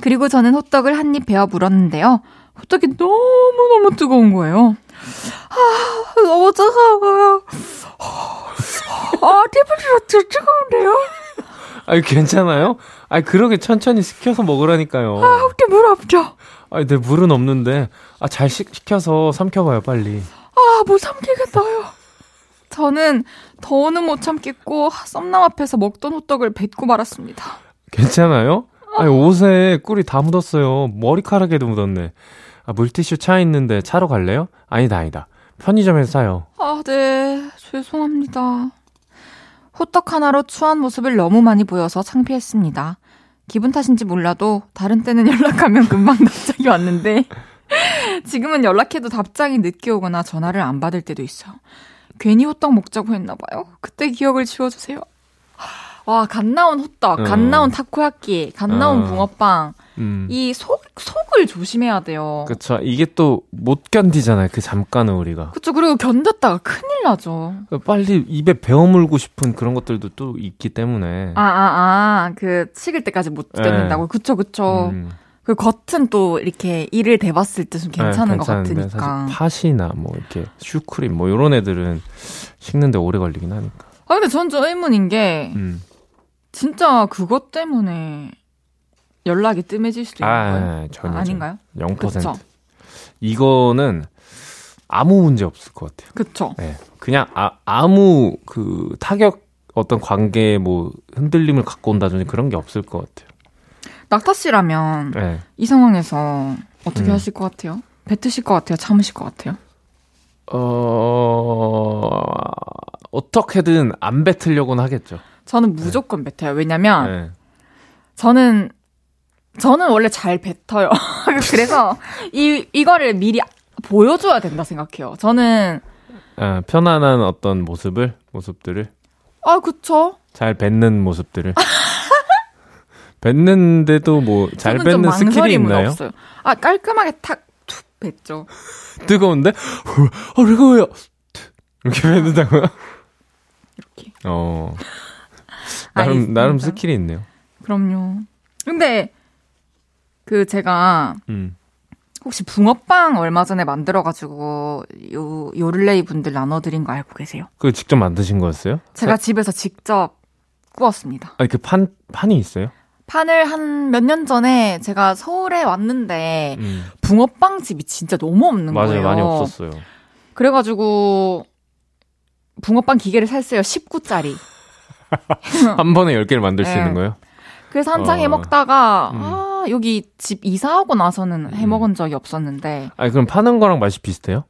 Speaker 1: 그리고 저는 호떡을 한 입 베어 물었는데요. 호떡이 너무너무 뜨거운 거예요. 아, 너무 뜨거워요. 아, 테이블이 더 뜨거운데요?
Speaker 4: 아니, 괜찮아요? 아니, 그러게 천천히 식혀서 먹으라니까요.
Speaker 1: 아, 혹시 물 없죠?
Speaker 4: 아니, 내 물은 없는데. 아, 잘 식, 식혀서 삼켜봐요, 빨리.
Speaker 1: 아, 못 삼키겠어요. 저는 더우는 못 참겠고, 썸남 앞에서 먹던 호떡을 뱉고 말았습니다.
Speaker 4: 괜찮아요? 아니, 옷에 꿀이 다 묻었어요. 머리카락에도 묻었네. 아, 물티슈 차 있는데 차로 갈래요? 아니다, 아니다. 편의점에서 사요.
Speaker 1: 아, 네. 죄송합니다. 호떡 하나로 추한 모습을 너무 많이 보여서 창피했습니다. 기분 탓인지 몰라도 다른 때는 연락하면 금방 답장이 왔는데 지금은 연락해도 답장이 늦게 오거나 전화를 안 받을 때도 있어요. 괜히 호떡 먹자고 했나 봐요. 그때 기억을 지워주세요. 와, 갓 나온 호떡, 갓 음. 나온 타코야끼, 갓 나온 어. 붕어빵. 음. 이 속, 속을 조심해야 돼요.
Speaker 4: 그쵸. 이게 또 못 견디잖아요. 그 잠깐은 우리가.
Speaker 1: 그쵸. 그리고 견뎠다가 큰일 나죠.
Speaker 4: 빨리 입에 베어물고 싶은 그런 것들도 또 있기 때문에.
Speaker 1: 아, 아, 아. 그, 식을 때까지 못 네. 견딘다고. 네. 그쵸, 그쵸. 음. 그 겉은 또 이렇게 이를 대봤을 때 좀 괜찮은 네, 것 같으니까.
Speaker 4: 팥이나 뭐 이렇게 슈크림 뭐 이런 애들은 식는데 오래 걸리긴 하니까.
Speaker 1: 아, 근데 전 좀 의문인 게, 음. 진짜 그것 때문에 연락이 뜸해질 수도 있는 아, 거예요? 전혀. 아, 닌가요
Speaker 4: 0%. 그쵸? 이거는 아무 문제 없을 것 같아요.
Speaker 1: 그쵸.
Speaker 4: 네. 그냥 아, 아무 그 타격 어떤 관계에 뭐 흔들림을 갖고 온다든지 그런 게 없을 것 같아요.
Speaker 1: 낙타 씨라면 네. 이 상황에서 어떻게 음. 하실 것 같아요? 뱉으실 것 같아요? 참으실 것 같아요?
Speaker 4: 어, 어떻게든 안 뱉으려고는 하겠죠.
Speaker 1: 저는 무조건 네. 뱉어요. 왜냐면, 네. 저는 저는 원래 잘 뱉어요. 그래서 이 이거를 미리 보여줘야 된다 생각해요. 저는
Speaker 4: 아, 편안한 어떤 모습을 모습들을
Speaker 1: 아 그쵸.
Speaker 4: 잘 뱉는 모습들을 뱉는데도 뭐 잘 뱉는 스킬이 있나요? 없어요.
Speaker 1: 아 깔끔하게 탁툭 뱉죠.
Speaker 4: 뜨거운데 어 뜨거워요. 이렇게 뱉는다고요?
Speaker 1: 이렇게.
Speaker 4: 어 나름 나름 스킬이 있네요.
Speaker 1: 그럼요. 근데 그 제가 음. 혹시 붕어빵 얼마 전에 만들어가지고 요 요를레이 분들 나눠드린 거 알고 계세요?
Speaker 4: 그 직접 만드신 거였어요?
Speaker 1: 제가 사... 집에서 직접 구웠습니다.
Speaker 4: 아니 그판 판이 있어요?
Speaker 1: 판을 한 몇 년 전에 제가 서울에 왔는데 음. 붕어빵 집이 진짜 너무 없는
Speaker 4: 맞아요,
Speaker 1: 거예요.
Speaker 4: 많이 없었어요.
Speaker 1: 그래가지고 붕어빵 기계를 샀어요. 19짜리.
Speaker 4: 한 번에 10개를 만들 수 네. 있는 거예요?
Speaker 1: 그래서 한창 어. 해먹다가 음. 아 여기 집 이사하고 나서는 해 먹은 적이 없었는데.
Speaker 4: 아니 그럼 파는 거랑 맛이 비슷해요?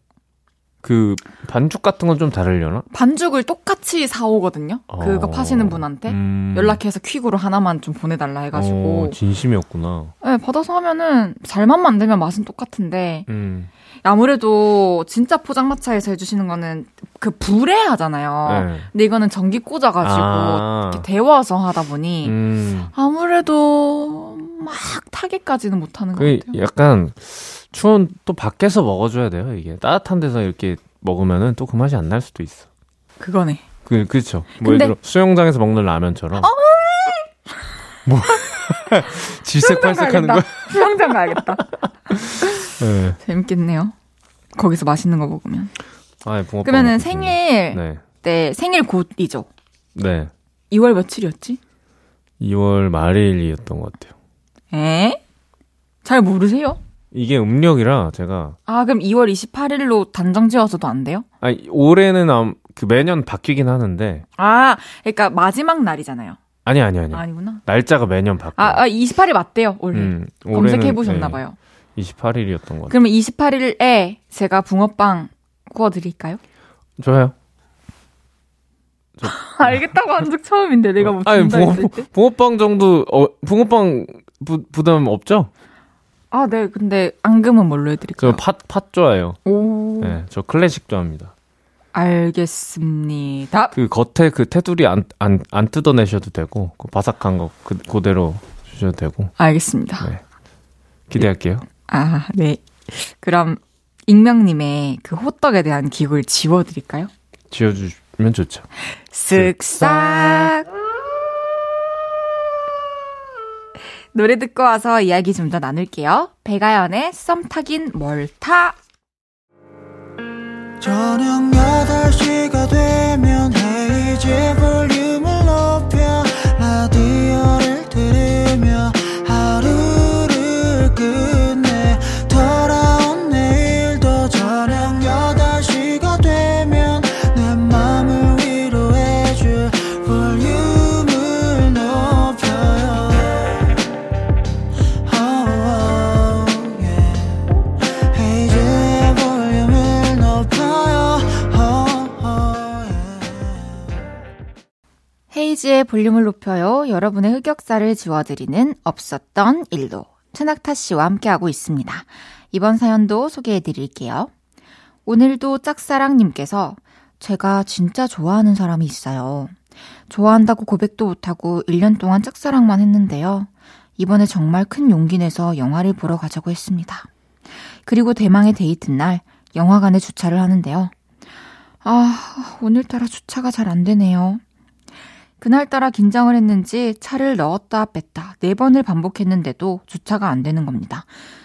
Speaker 4: 그 반죽 같은 건 좀 다르려나?
Speaker 1: 반죽을 똑같이 사오거든요. 어. 그거 파시는 분한테 음. 연락해서 퀵으로 하나만 좀 보내달라 해가지고.
Speaker 4: 어, 진심이었구나.
Speaker 1: 네, 받아서 하면은 잘만 만들면 맛은 똑같은데. 음. 아무래도 진짜 포장마차에서 해주시는 거는 그 불에 하잖아요. 네. 근데 이거는 전기 꽂아가지고 아. 이렇게 데워서 하다 보니 음. 아무래도 막 타기까지는 못하는 것그 같아요.
Speaker 4: 약간 추운 또 밖에서 먹어줘야 돼요. 이게 따뜻한 데서 이렇게 먹으면은 또 그 맛이 안 날 수도 있어.
Speaker 1: 그거네.
Speaker 4: 그 그렇죠. 뭐 예를 들어 수영장에서 먹는 라면처럼. 어! 뭐 질색팔색하는 거.
Speaker 1: 수영장 가야겠다. 네. 재밌겠네요. 거기서 맛있는 거 먹으면.
Speaker 4: 아,
Speaker 1: 그러면은 생일 네. 때 생일 곧이죠.
Speaker 4: 네.
Speaker 1: 2월 며칠이었지?
Speaker 4: 2월 말일이었던 것 같아요.
Speaker 1: 에? 잘 모르세요?
Speaker 4: 이게 음력이라 제가
Speaker 1: 아 그럼 2월 28일로 단정 지어서도 안 돼요?
Speaker 4: 아 올해는 아, 그 매년 바뀌긴 하는데
Speaker 1: 아 그러니까 마지막 날이잖아요.
Speaker 4: 아니 아니 아니
Speaker 1: 아니구나.
Speaker 4: 날짜가 매년 바뀌어.
Speaker 1: 아, 아 28일 맞대요 올해. 음, 검색해 보셨나 봐요.
Speaker 4: 네, 28일이었던 것 같아요.
Speaker 1: 그러면 28일에 제가 붕어빵 구워 드릴까요?
Speaker 4: 좋아요. 저...
Speaker 3: 알겠다고 한 적 처음인데 내가 뭐
Speaker 4: 아니 붕어, 붕어빵 정도 어 붕어빵 부, 부담 없죠?
Speaker 3: 아, 네. 근데 앙금은 뭘로 해드릴까요?
Speaker 4: 저 팥, 팥 좋아해요.
Speaker 3: 오.
Speaker 4: 네, 저 클래식 좋아합니다.
Speaker 3: 알겠습니다.
Speaker 4: 그 겉에 그 테두리 안, 안, 안 뜯어내셔도 되고, 그 바삭한 거 그, 그대로 주셔도 되고.
Speaker 3: 알겠습니다. 네.
Speaker 4: 기대할게요.
Speaker 3: 아, 네. 그럼 익명님의 그 호떡에 대한 기억을 지워드릴까요?
Speaker 4: 지워주면 좋죠.
Speaker 3: 쓱싹. 노래 듣고 와서 이야기 좀 더 나눌게요. 배가연의 썸 타긴 뭘 타. 저녁 8시가 되면 헤이즈 볼륨 헤이즈의 볼륨을 높여요. 여러분의 흑역사를 지워드리는 없었던 일도 최낙타 씨와 함께하고 있습니다. 이번 사연도 소개해 드릴게요. 오늘도 짝사랑님께서 제가 진짜 좋아하는 사람이 있어요. 좋아한다고 고백도 못하고 1년 동안 짝사랑만 했는데요. 이번에 정말 큰 용기 내서 영화를 보러 가자고 했습니다. 그리고 대망의 데이트 날 영화관에 주차를 하는데요. 아, 오늘따라 주차가 잘 안 되네요. 그날따라 긴장을 했는지 차를 넣었다 뺐다 네 번을 반복했는데도 주차가 안 되는 겁니다.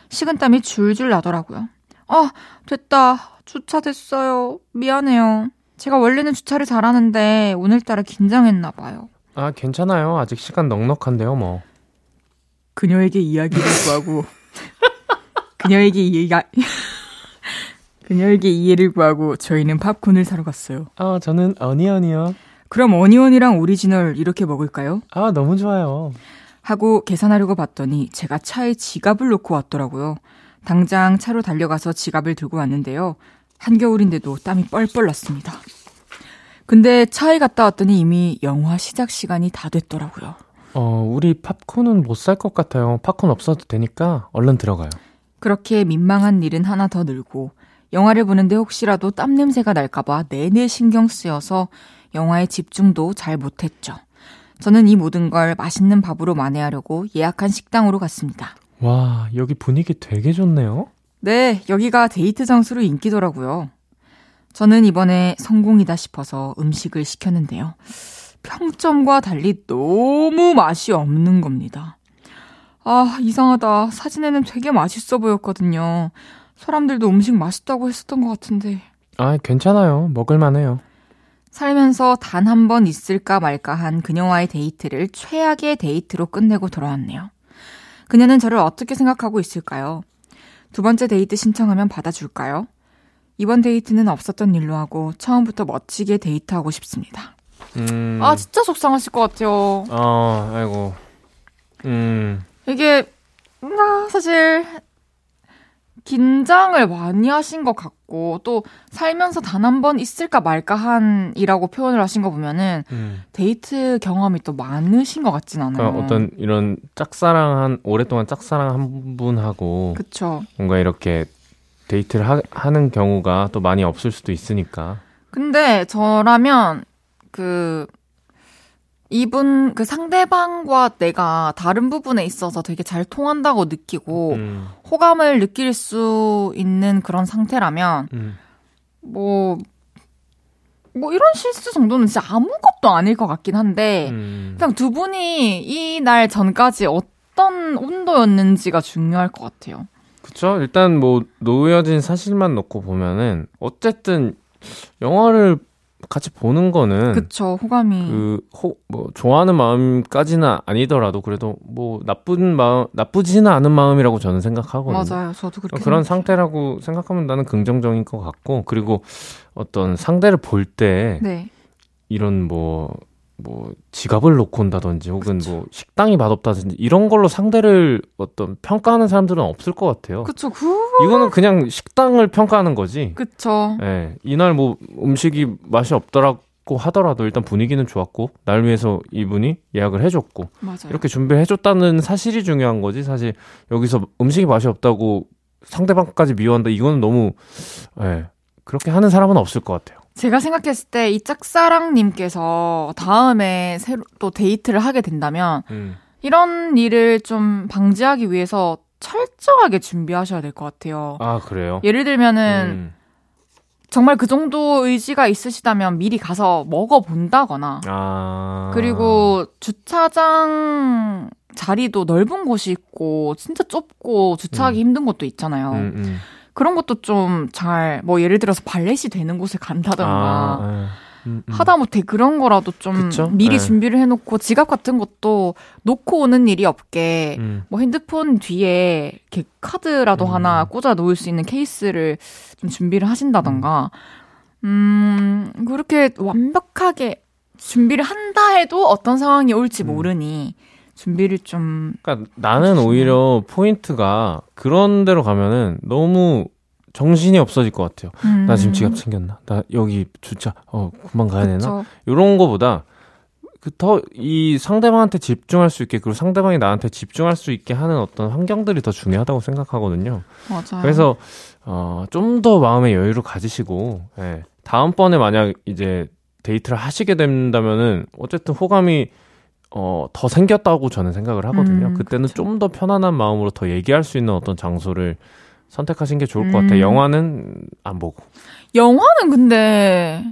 Speaker 3: 식은땀이 줄줄 나더라고요. 아, 됐다. 주차 됐어요. 미안해요. 제가 원래는 주차를 잘하는데 오늘따라 긴장했나 봐요.
Speaker 4: 아, 괜찮아요. 아직 시간 넉넉한데요, 뭐.
Speaker 1: 그녀에게 이야기를 구하고 그녀에게 이해가 그녀에게 이해를 구하고 저희는 팝콘을 사러 갔어요.
Speaker 4: 아, 저는 onion이요.
Speaker 1: 그럼 onion이랑 오리지널 이렇게 먹을까요?
Speaker 4: 아, 너무 좋아요.
Speaker 1: 하고 계산하려고 봤더니 제가 차에 지갑을 놓고 왔더라고요. 당장 차로 달려가서 지갑을 들고 왔는데요. 한겨울인데도 땀이 뻘뻘 났습니다. 근데 차에 갔다 왔더니 이미 영화 시작 시간이 다 됐더라고요.
Speaker 4: 어, 우리 팝콘은 못 살 것 같아요. 팝콘 없어도 되니까 얼른 들어가요.
Speaker 1: 그렇게 민망한 일은 하나 더 늘고 영화를 보는데 혹시라도 땀 냄새가 날까봐 내내 신경 쓰여서 영화에 집중도 잘 못했죠. 저는 이 모든 걸 맛있는 밥으로 만회하려고 예약한 식당으로 갔습니다.
Speaker 4: 와, 여기 분위기 되게 좋네요.
Speaker 1: 네, 여기가 데이트 장소로 인기더라고요. 저는 이번에 성공이다 싶어서 음식을 시켰는데요. 평점과 달리 너무 맛이 없는 겁니다. 아, 이상하다. 사진에는 되게 맛있어 보였거든요. 사람들도 음식 맛있다고 했었던 것 같은데.
Speaker 4: 아, 괜찮아요. 먹을만해요.
Speaker 1: 살면서 단 한 번 있을까 말까 한 그녀와의 데이트를 최악의 데이트로 끝내고 돌아왔네요. 그녀는 저를 어떻게 생각하고 있을까요? 두 번째 데이트 신청하면 받아줄까요? 이번 데이트는 없었던 일로 하고 처음부터 멋지게 데이트하고 싶습니다. 음... 아 진짜 속상하실 것 같아요.
Speaker 4: 아 아이고. 음.
Speaker 1: 이게 나 사실 긴장을 많이 하신 것 같고 또 살면서 단 한 번 있을까 말까 한이라고 표현을 하신 거 보면은 음. 데이트 경험이 또 많으신 것 같진 않아요.
Speaker 4: 그러니까 어떤 이런 짝사랑 한 오랫동안 짝사랑 한 분하고
Speaker 1: 그쵸.
Speaker 4: 뭔가 이렇게 데이트를 하, 하는 경우가 또 많이 없을 수도 있으니까.
Speaker 1: 근데 저라면 그 이분 그 상대방과 내가 다른 부분에 있어서 되게 잘 통한다고 느끼고 음. 호감을 느낄 수 있는 그런 상태라면 음. 뭐뭐 뭐 이런 실수 정도는 진짜 아무것도 아닐 것 같긴 한데 음. 그냥 두 분이 이 날 전까지 어떤 온도였는지가 중요할 것 같아요.
Speaker 4: 그렇죠. 일단 뭐 놓여진 사실만 놓고 보면은 어쨌든 영화를 같이 보는 거는
Speaker 1: 그쵸 호감이
Speaker 4: 그뭐 좋아하는 마음까지는 아니더라도 그래도 뭐 나쁜 마음 나쁘지는 않은 마음이라고 저는 생각하거든요.
Speaker 1: 맞아요, 저도 그렇게
Speaker 4: 그런 상태라고 생각하면 나는 긍정적인 것 같고 그리고 어떤 상대를 볼때 네. 이런 뭐 뭐 지갑을 놓고 온다든지 혹은 그쵸. 뭐 식당이 맛없다든지 이런 걸로 상대를 어떤 평가하는 사람들은 없을 것 같아요.
Speaker 1: 그쵸. 그
Speaker 4: 이거는 그냥 식당을 평가하는 거지.
Speaker 1: 그쵸.
Speaker 4: 예. 네. 이날 뭐 음식이 맛이 없더라 했고 하더라도 일단 분위기는 좋았고 날 위해서 이분이 예약을 해줬고 맞아요. 이렇게 준비를 해줬다는 사실이 중요한 거지 사실 여기서 음식이 맛이 없다고 상대방까지 미워한다 이거는 너무 예 그렇게 하는 사람은 없을 것 같아요.
Speaker 1: 제가 생각했을 때 이 짝사랑님께서 다음에 새로 또 데이트를 하게 된다면 음. 이런 일을 좀 방지하기 위해서 철저하게 준비하셔야 될 것 같아요.
Speaker 4: 아 그래요?
Speaker 1: 예를 들면은 음. 정말 그 정도 의지가 있으시다면 미리 가서 먹어본다거나 아... 그리고 주차장 자리도 넓은 곳이 있고 진짜 좁고 주차하기 음. 힘든 곳도 있잖아요. 음, 음. 그런 것도 좀 잘 뭐 예를 들어서 발렛이 되는 곳에 간다던가 아, 음, 음. 하다못해 그런 거라도 좀 그쵸? 미리 네. 준비를 해놓고 지갑 같은 것도 놓고 오는 일이 없게 음. 뭐 핸드폰 뒤에 이렇게 카드라도 음. 하나 꽂아 놓을 수 있는 케이스를 좀 준비를 하신다던가 음 그렇게 완벽하게 준비를 한다 해도 어떤 상황이 올지 모르니 준비를 좀.
Speaker 4: 그러니까 나는 해주시면. 오히려 포인트가 그런 데로 가면은 너무 정신이 없어질 것 같아요. 음. 나 지금 지갑 챙겼나? 나 여기 주차, 어, 금방 가야 그쵸. 되나? 이런 거보다 그 더 이 상대방한테 집중할 수 있게 그리고 상대방이 나한테 집중할 수 있게 하는 어떤 환경들이 더 중요하다고 생각하거든요.
Speaker 1: 맞아요.
Speaker 4: 그래서 어, 좀 더 마음의 여유를 가지시고 예. 다음번에 만약 이제 데이트를 하시게 된다면은 어쨌든 호감이 어, 더 생겼다고 저는 생각을 하거든요. 음, 그때는 좀더 편안한 마음으로 더 얘기할 수 있는 어떤 장소를 선택하신 게 좋을 것 같아요. 음. 영화는 안 보고.
Speaker 1: 영화는 근데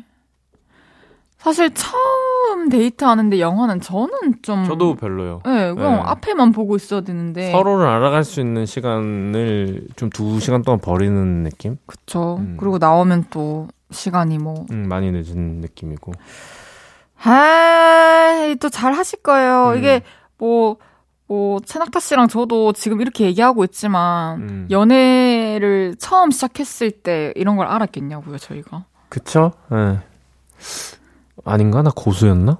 Speaker 1: 사실 처음 데이트하는데 영화는 저는 좀
Speaker 4: 저도 별로요.
Speaker 1: 네, 그냥 네. 앞에만 보고 있어야 되는데
Speaker 4: 서로를 알아갈 수 있는 시간을 좀 두 시간 동안 버리는 느낌?
Speaker 1: 그쵸. 음. 그리고 나오면 또 시간이 뭐
Speaker 4: 음, 많이 늦은 느낌이고.
Speaker 1: 아, 또 잘 하실 거예요. 음. 이게 뭐, 뭐, 채낙타 씨랑 저도 지금 이렇게 얘기하고 있지만, 음. 연애를 처음 시작했을 때 이런 걸 알았겠냐고요, 저희가.
Speaker 4: 그쵸? 예. 네. 아닌가? 나 고수였나?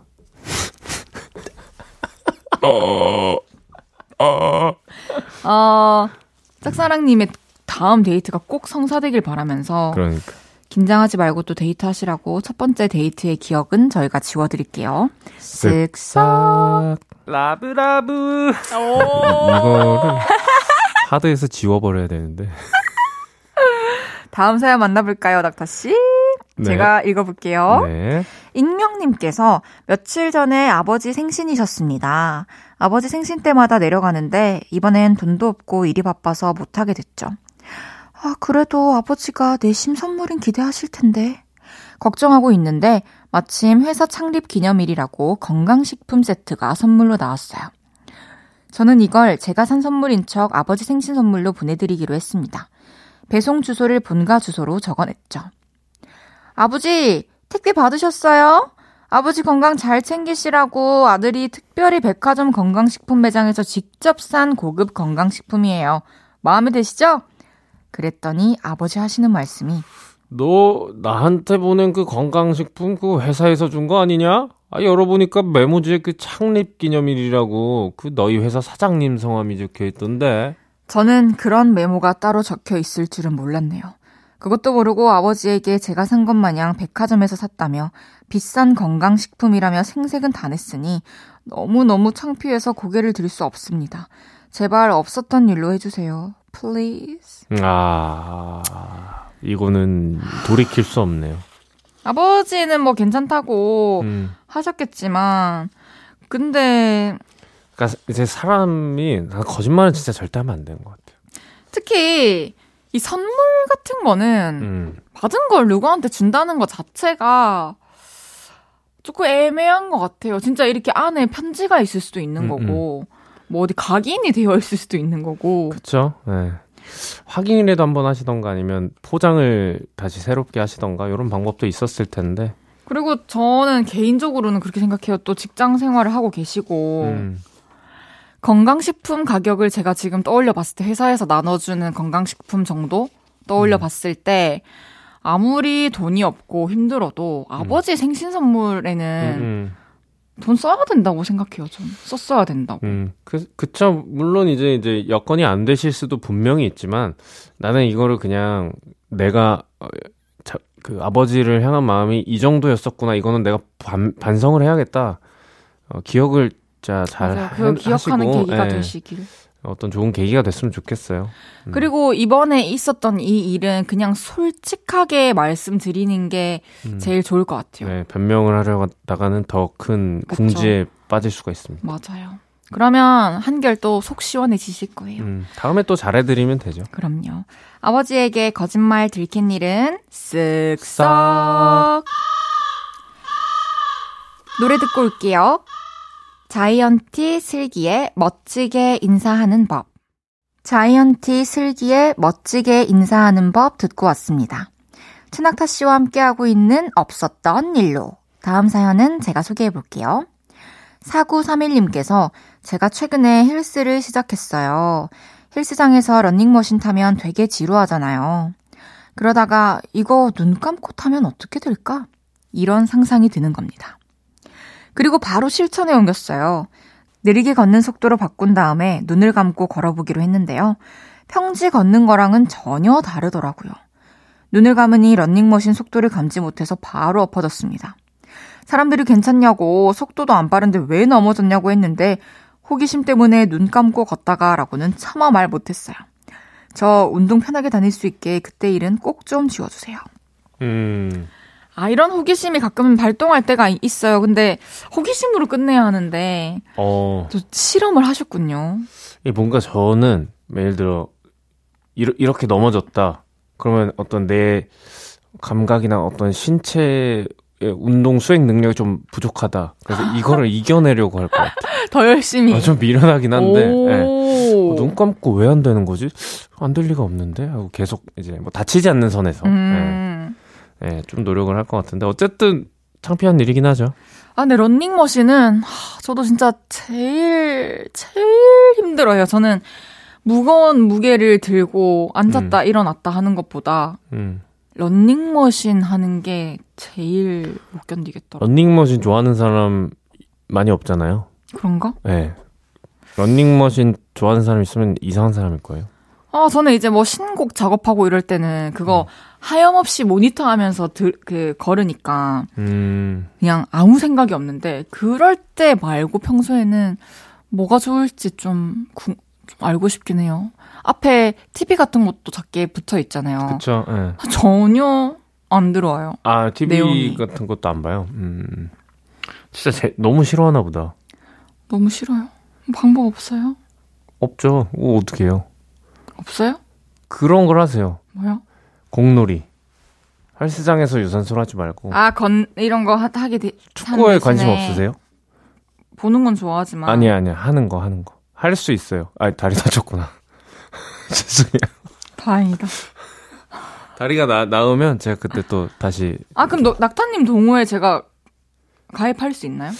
Speaker 1: 어, 어. 어, 짝사랑님의 다음 데이트가 꼭 성사되길 바라면서.
Speaker 4: 그러니까.
Speaker 1: 긴장하지 말고 또 데이트 하시라고 첫 번째 데이트의 기억은 저희가 지워드릴게요. 쓱싹.
Speaker 4: 라브라브. 이거를 하드에서 지워버려야 되는데.
Speaker 1: 다음 사연 만나볼까요, 닥터씨? 네. 제가 읽어볼게요. 네. 익명님께서 며칠 전에 아버지 생신이셨습니다. 아버지 생신 때마다 내려가는데 이번엔 돈도 없고 일이 바빠서 못하게 됐죠. 아, 그래도 아버지가 내심 선물인 기대하실 텐데. 걱정하고 있는데 마침 회사 창립 기념일이라고 건강식품 세트가 선물로 나왔어요. 저는 이걸 제가 산 선물인 척 아버지 생신 선물로 보내드리기로 했습니다. 배송 주소를 본가 주소로 적어냈죠. 아버지, 택배 받으셨어요? 아버지 건강 잘 챙기시라고 아들이 특별히 백화점 건강식품 매장에서 직접 산 고급 건강식품이에요. 마음에 드시죠? 그랬더니 아버지 하시는 말씀이
Speaker 4: 너 나한테 보낸 그 건강식품 그 회사에서 준 거 아니냐? 아 열어보니까 메모지에 그 창립 기념일이라고 그 너희 회사 사장님 성함이 적혀 있던데.
Speaker 1: 저는 그런 메모가 따로 적혀 있을 줄은 몰랐네요. 그것도 모르고 아버지에게 제가 산 것 마냥 백화점에서 샀다며 비싼 건강식품이라며 생색은 다 냈으니 너무너무 창피해서 고개를 들 수 없습니다. 제발 없었던 일로 해주세요. Please.
Speaker 4: 아, 이거는 돌이킬 수 없네요.
Speaker 1: 아버지는 뭐 괜찮다고 음. 하셨겠지만, 근데.
Speaker 4: 그러니까 이제 사람이 거짓말은 진짜 절대 하면 안 되는 것 같아요.
Speaker 1: 특히 이 선물 같은 거는 음. 받은 걸 누구한테 준다는 것 자체가 조금 애매한 것 같아요. 진짜 이렇게 안에 편지가 있을 수도 있는 음, 거고. 음. 뭐 어디 각인이 되어 있을 수도 있는 거고.
Speaker 4: 그렇죠. 네. 확인이라도 한번 하시던가 아니면 포장을 다시 새롭게 하시던가 이런 방법도 있었을 텐데.
Speaker 1: 그리고 저는 개인적으로는 그렇게 생각해요. 또 직장 생활을 하고 계시고 음. 건강식품 가격을 제가 지금 떠올려 봤을 때 회사에서 나눠주는 건강식품 정도 떠올려 음. 봤을 때 아무리 돈이 없고 힘들어도 아버지 음. 생신 선물에는 음, 음. 돈 써야 된다고 생각해요. 전 썼어야 된다고.
Speaker 4: 음, 그 그쵸. 물론 이제 이제 여건이 안 되실 수도 분명히 있지만 나는 이거를 그냥 내가 어, 자, 그 아버지를 향한 마음이 이 정도였었구나. 이거는 내가 반, 반성을 해야겠다. 어, 기억을 자잘
Speaker 1: 그 기억하는 계기가 예. 되시길.
Speaker 4: 어떤 좋은 계기가 됐으면 좋겠어요.
Speaker 1: 음. 그리고 이번에 있었던 이 일은 그냥 솔직하게 말씀드리는 게 음. 제일 좋을 것 같아요.
Speaker 4: 네, 변명을 하려다가는 더 큰 궁지에 빠질 수가 있습니다.
Speaker 1: 맞아요. 그러면 한결 또 속 시원해지실 거예요. 음,
Speaker 4: 다음에 또 잘해드리면 되죠.
Speaker 1: 그럼요. 아버지에게 거짓말 들킨 일은 쓱싹. 노래 듣고 올게요. 자이언티 슬기의 멋지게 인사하는 법. 자이언티 슬기의 멋지게 인사하는 법 듣고 왔습니다. 추낙타 씨와 함께하고 있는 없었던 일로. 다음 사연은 제가 소개해 볼게요. 4931님께서 제가 최근에 헬스를 시작했어요. 헬스장에서 런닝머신 타면 되게 지루하잖아요. 그러다가 이거 눈 감고 타면 어떻게 될까? 이런 상상이 드는 겁니다. 그리고 바로 실천에 옮겼어요. 느리게 걷는 속도로 바꾼 다음에 눈을 감고 걸어보기로 했는데요. 평지 걷는 거랑은 전혀 다르더라고요. 눈을 감으니 런닝머신 속도를 감지 못해서 바로 엎어졌습니다. 사람들이 괜찮냐고 속도도 안 빠른데 왜 넘어졌냐고 했는데 호기심 때문에 눈 감고 걷다가 라고는 차마 말 못했어요. 저 운동 편하게 다닐 수 있게 그때 일은 꼭 좀 지워주세요. 음. 아, 이런 호기심이 가끔 발동할 때가 있어요. 근데 호기심으로 끝내야 하는데 어. 또 실험을 하셨군요.
Speaker 4: 뭔가 저는 예를 들어 이렇게 넘어졌다. 그러면 어떤 내 감각이나 어떤 신체 운동 수행 능력이 좀 부족하다. 그래서 이거를 이겨내려고 할 것 같아.
Speaker 1: 더 열심히.
Speaker 4: 아, 좀 미련하긴 한데. 네. 어, 눈 감고 왜 안 되는 거지? 안 될 리가 없는데 하고 계속 이제 뭐 다치지 않는 선에서. 음. 네. 네, 좀 노력을 할 것 같은데 어쨌든 창피한 일이긴 하죠.
Speaker 1: 아, 근데 런닝머신은 하, 저도 진짜 제일 제일 힘들어요. 저는 무거운 무게를 들고 앉았다 음. 일어났다 하는 것보다 음. 런닝머신 하는 게 제일 못 견디겠더라고요.
Speaker 4: 런닝머신 좋아하는 사람 많이 없잖아요.
Speaker 1: 그런가?
Speaker 4: 네. 런닝머신 좋아하는 사람 있으면 이상한 사람일 거예요.
Speaker 1: 아, 저는 이제 뭐 신곡 작업하고 이럴 때는 그거 음. 하염없이 모니터 하면서 들, 그, 걸으니까, 음. 그냥 아무 생각이 없는데, 그럴 때 말고 평소에는 뭐가 좋을지 좀, 구, 좀 알고 싶긴 해요. 앞에 TV 같은 것도 작게 붙어 있잖아요.
Speaker 4: 그쵸, 네.
Speaker 1: 전혀 안 들어와요.
Speaker 4: 아, TV 내용이. 같은 것도 안 봐요? 음. 진짜 제, 너무 싫어하나 보다.
Speaker 1: 너무 싫어요. 방법 없어요?
Speaker 4: 없죠. 어, 어떻게 해요?
Speaker 1: 없어요?
Speaker 4: 그런 걸 하세요.
Speaker 1: 뭐요?
Speaker 4: 공놀이. 헬스장에서 유산소를 하지 말고.
Speaker 1: 아, 건, 이런 거 하, 하게 돼.
Speaker 4: 축구에 관심 없으세요?
Speaker 1: 보는 건 좋아하지만.
Speaker 4: 아니, 아니, 하는 거, 하는 거. 할 수 있어요. 아, 다리 다쳤구나. 죄송해요.
Speaker 1: 다행이다.
Speaker 4: 다리가 나, 나으면 제가 그때 또 다시.
Speaker 1: 아, 그럼 너, 낙타님 동호회 제가 가입할 수 있나요?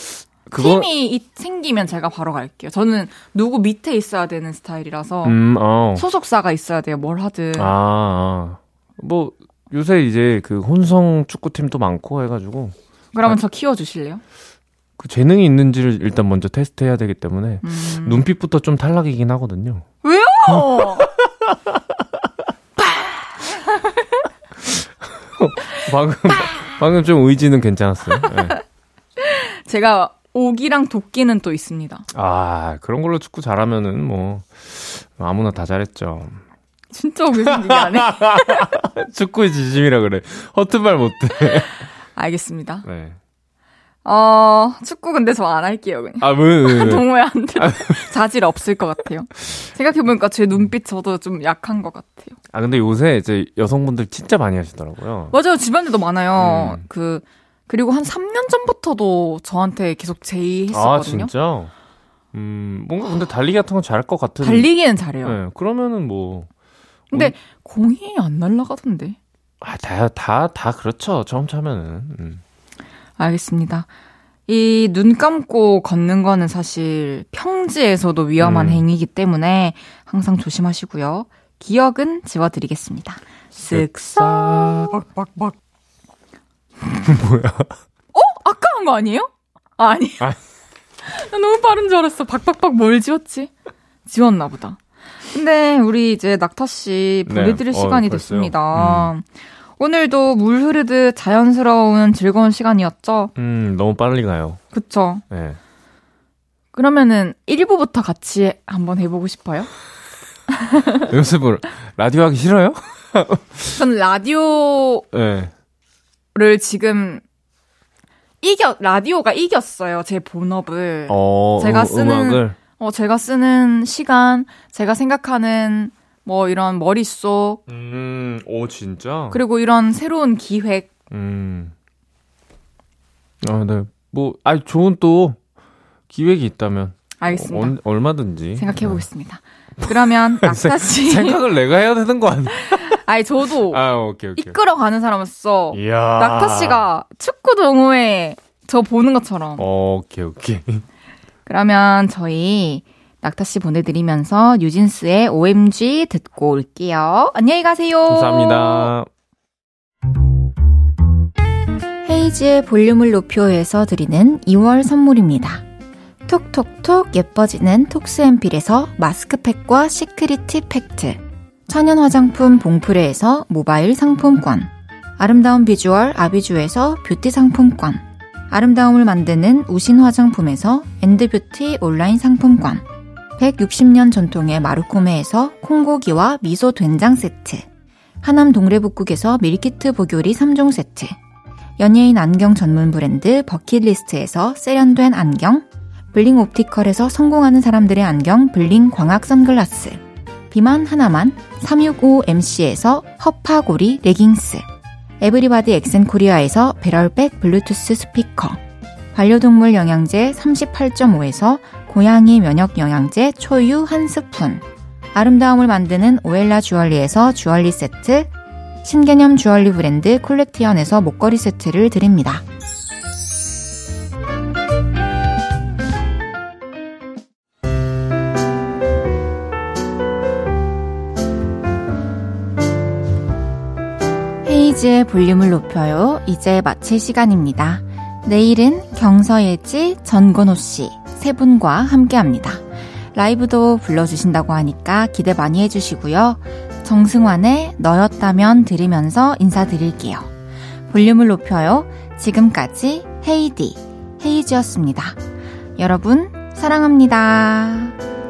Speaker 1: 그거... 팀이 생기면 제가 바로 갈게요. 저는 누구 밑에 있어야 되는 스타일이라서 음, 어. 소속사가 있어야 돼요. 뭘 하든. 아,
Speaker 4: 아. 뭐 요새 이제 그 혼성 축구팀도 많고 해가지고.
Speaker 1: 그러면 아, 저 키워주실래요?
Speaker 4: 그 재능이 있는지를 일단 먼저 테스트해야 되기 때문에 음. 눈빛부터 좀 탈락이긴 하거든요.
Speaker 1: 왜요?
Speaker 4: 방금 방금 좀 의지는 괜찮았어요. 네.
Speaker 1: 제가 오기랑 도끼는 또 있습니다.
Speaker 4: 아 그런 걸로 축구 잘하면은 뭐 아무나 다 잘했죠.
Speaker 1: 진짜 오기는 얘기 안 해.
Speaker 4: 축구의 지심이라 그래. 허튼 말 못해.
Speaker 1: 알겠습니다. 네. 어, 축구 근데 저 안 할게요, 그냥.
Speaker 4: 아, 왜, 왜, 왜.
Speaker 1: 동호회 안 들, 자질 없을 것 같아요. 생각해보니까 제 눈빛 저도 좀 약한 것 같아요.
Speaker 4: 아, 근데 요새 이제 여성분들 진짜 많이 하시더라고요.
Speaker 1: 맞아요, 집안에도 많아요. 음. 그, 그리고 한 3년 전부터도 저한테 계속 제의했었거든요. 아,
Speaker 4: 진짜? 음, 뭔가 근데 달리기 같은 건 잘할 것 같은.
Speaker 1: 달리기는 잘해요.
Speaker 4: 네, 그러면은 뭐.
Speaker 1: 근데 음. 공이 안 날아가던데.
Speaker 4: 아, 다, 다, 다 그렇죠. 처음 차면은. 음.
Speaker 1: 알겠습니다. 이 눈 감고 걷는 거는 사실 평지에서도 위험한 음. 행위이기 때문에 항상 조심하시고요. 기억은 지워드리겠습니다. 쓱싹.
Speaker 4: 빡빡빡. 뭐야?
Speaker 1: 어? 아까 한 거 아니에요? 아, 아니. 아. 나 너무 빠른 줄 알았어. 박박박 뭘 지웠지? 지웠나 보다. 근데 우리 이제 낙타 씨 보내드릴 네. 어, 시간이 어, 됐습니다. 음.
Speaker 2: 오늘도 물 흐르듯 자연스러운 즐거운 시간이었죠?
Speaker 4: 음, 너무 빨리 가요.
Speaker 2: 그쵸? 네. 그러면은 1부부터 같이 한번 해보고 싶어요?
Speaker 4: 연습을 라디오 하기 싫어요?
Speaker 2: 저는 라디오 를 네. 지금 이겨 라디오가 이겼어요 제 본업을. 어, 제가 쓰는 음악을? 어 제가 쓰는 시간, 제가 생각하는 뭐 이런 머릿속.
Speaker 4: 음, 오 진짜.
Speaker 2: 그리고 이런 새로운 기획. 음.
Speaker 4: 아, 네. 뭐, 아, 좋은 또 기획이 있다면.
Speaker 2: 알겠습니다. 어,
Speaker 4: 얼마든지.
Speaker 2: 생각해 보겠습니다. 네. 그러면 낙타 씨
Speaker 4: 생각을 내가 해야 되는 거 아니야?
Speaker 2: 아니 저도 아, 오케이, 오케이. 이끌어가는 사람으로서 이야. 낙타 씨가 축구 동호회 저 보는 것처럼.
Speaker 4: 오케이 오케이.
Speaker 2: 그러면 저희 낙타 씨 보내드리면서 뉴진스의 OMG 듣고 올게요. 안녕히 가세요.
Speaker 4: 감사합니다.
Speaker 1: 헤이즈의 볼륨을 높여요에서 드리는 2월 선물입니다. 톡톡톡 예뻐지는 톡스앤필에서 마스크팩과 시크릿티 팩트. 천연 화장품 봉프레에서 모바일 상품권. 아름다운 비주얼 아비주에서 뷰티 상품권. 아름다움을 만드는 우신 화장품에서 앤드뷰티 온라인 상품권. 160년 전통의 마루코메에서 콩고기와 미소 된장 세트. 하남 동래북국에서 밀키트 보교리 3종 세트. 연예인 안경 전문 브랜드 버킷리스트에서 세련된 안경 블링 옵티컬에서 성공하는 사람들의 안경 블링 광학 선글라스. 비만 하나만 365MC에서 허파고리 레깅스. 에브리바디 엑센코리아에서 배럴백 블루투스 스피커. 반려동물 영양제 38.5에서 고양이 면역 영양제 초유 한 스푼. 아름다움을 만드는 오엘라 주얼리에서 주얼리 세트. 신개념 주얼리 브랜드 콜렉티언에서 목걸이 세트를 드립니다. 헤이즈의 볼륨을 높여요. 이제 마칠 시간입니다. 내일은 경서예지, 전건호 씨 세 분과 함께 합니다. 라이브도 불러주신다고 하니까 기대 많이 해주시고요. 정승환의 너였다면 들으면서 인사드릴게요. 볼륨을 높여요. 지금까지 헤이디, 헤이즈였습니다. 여러분, 사랑합니다.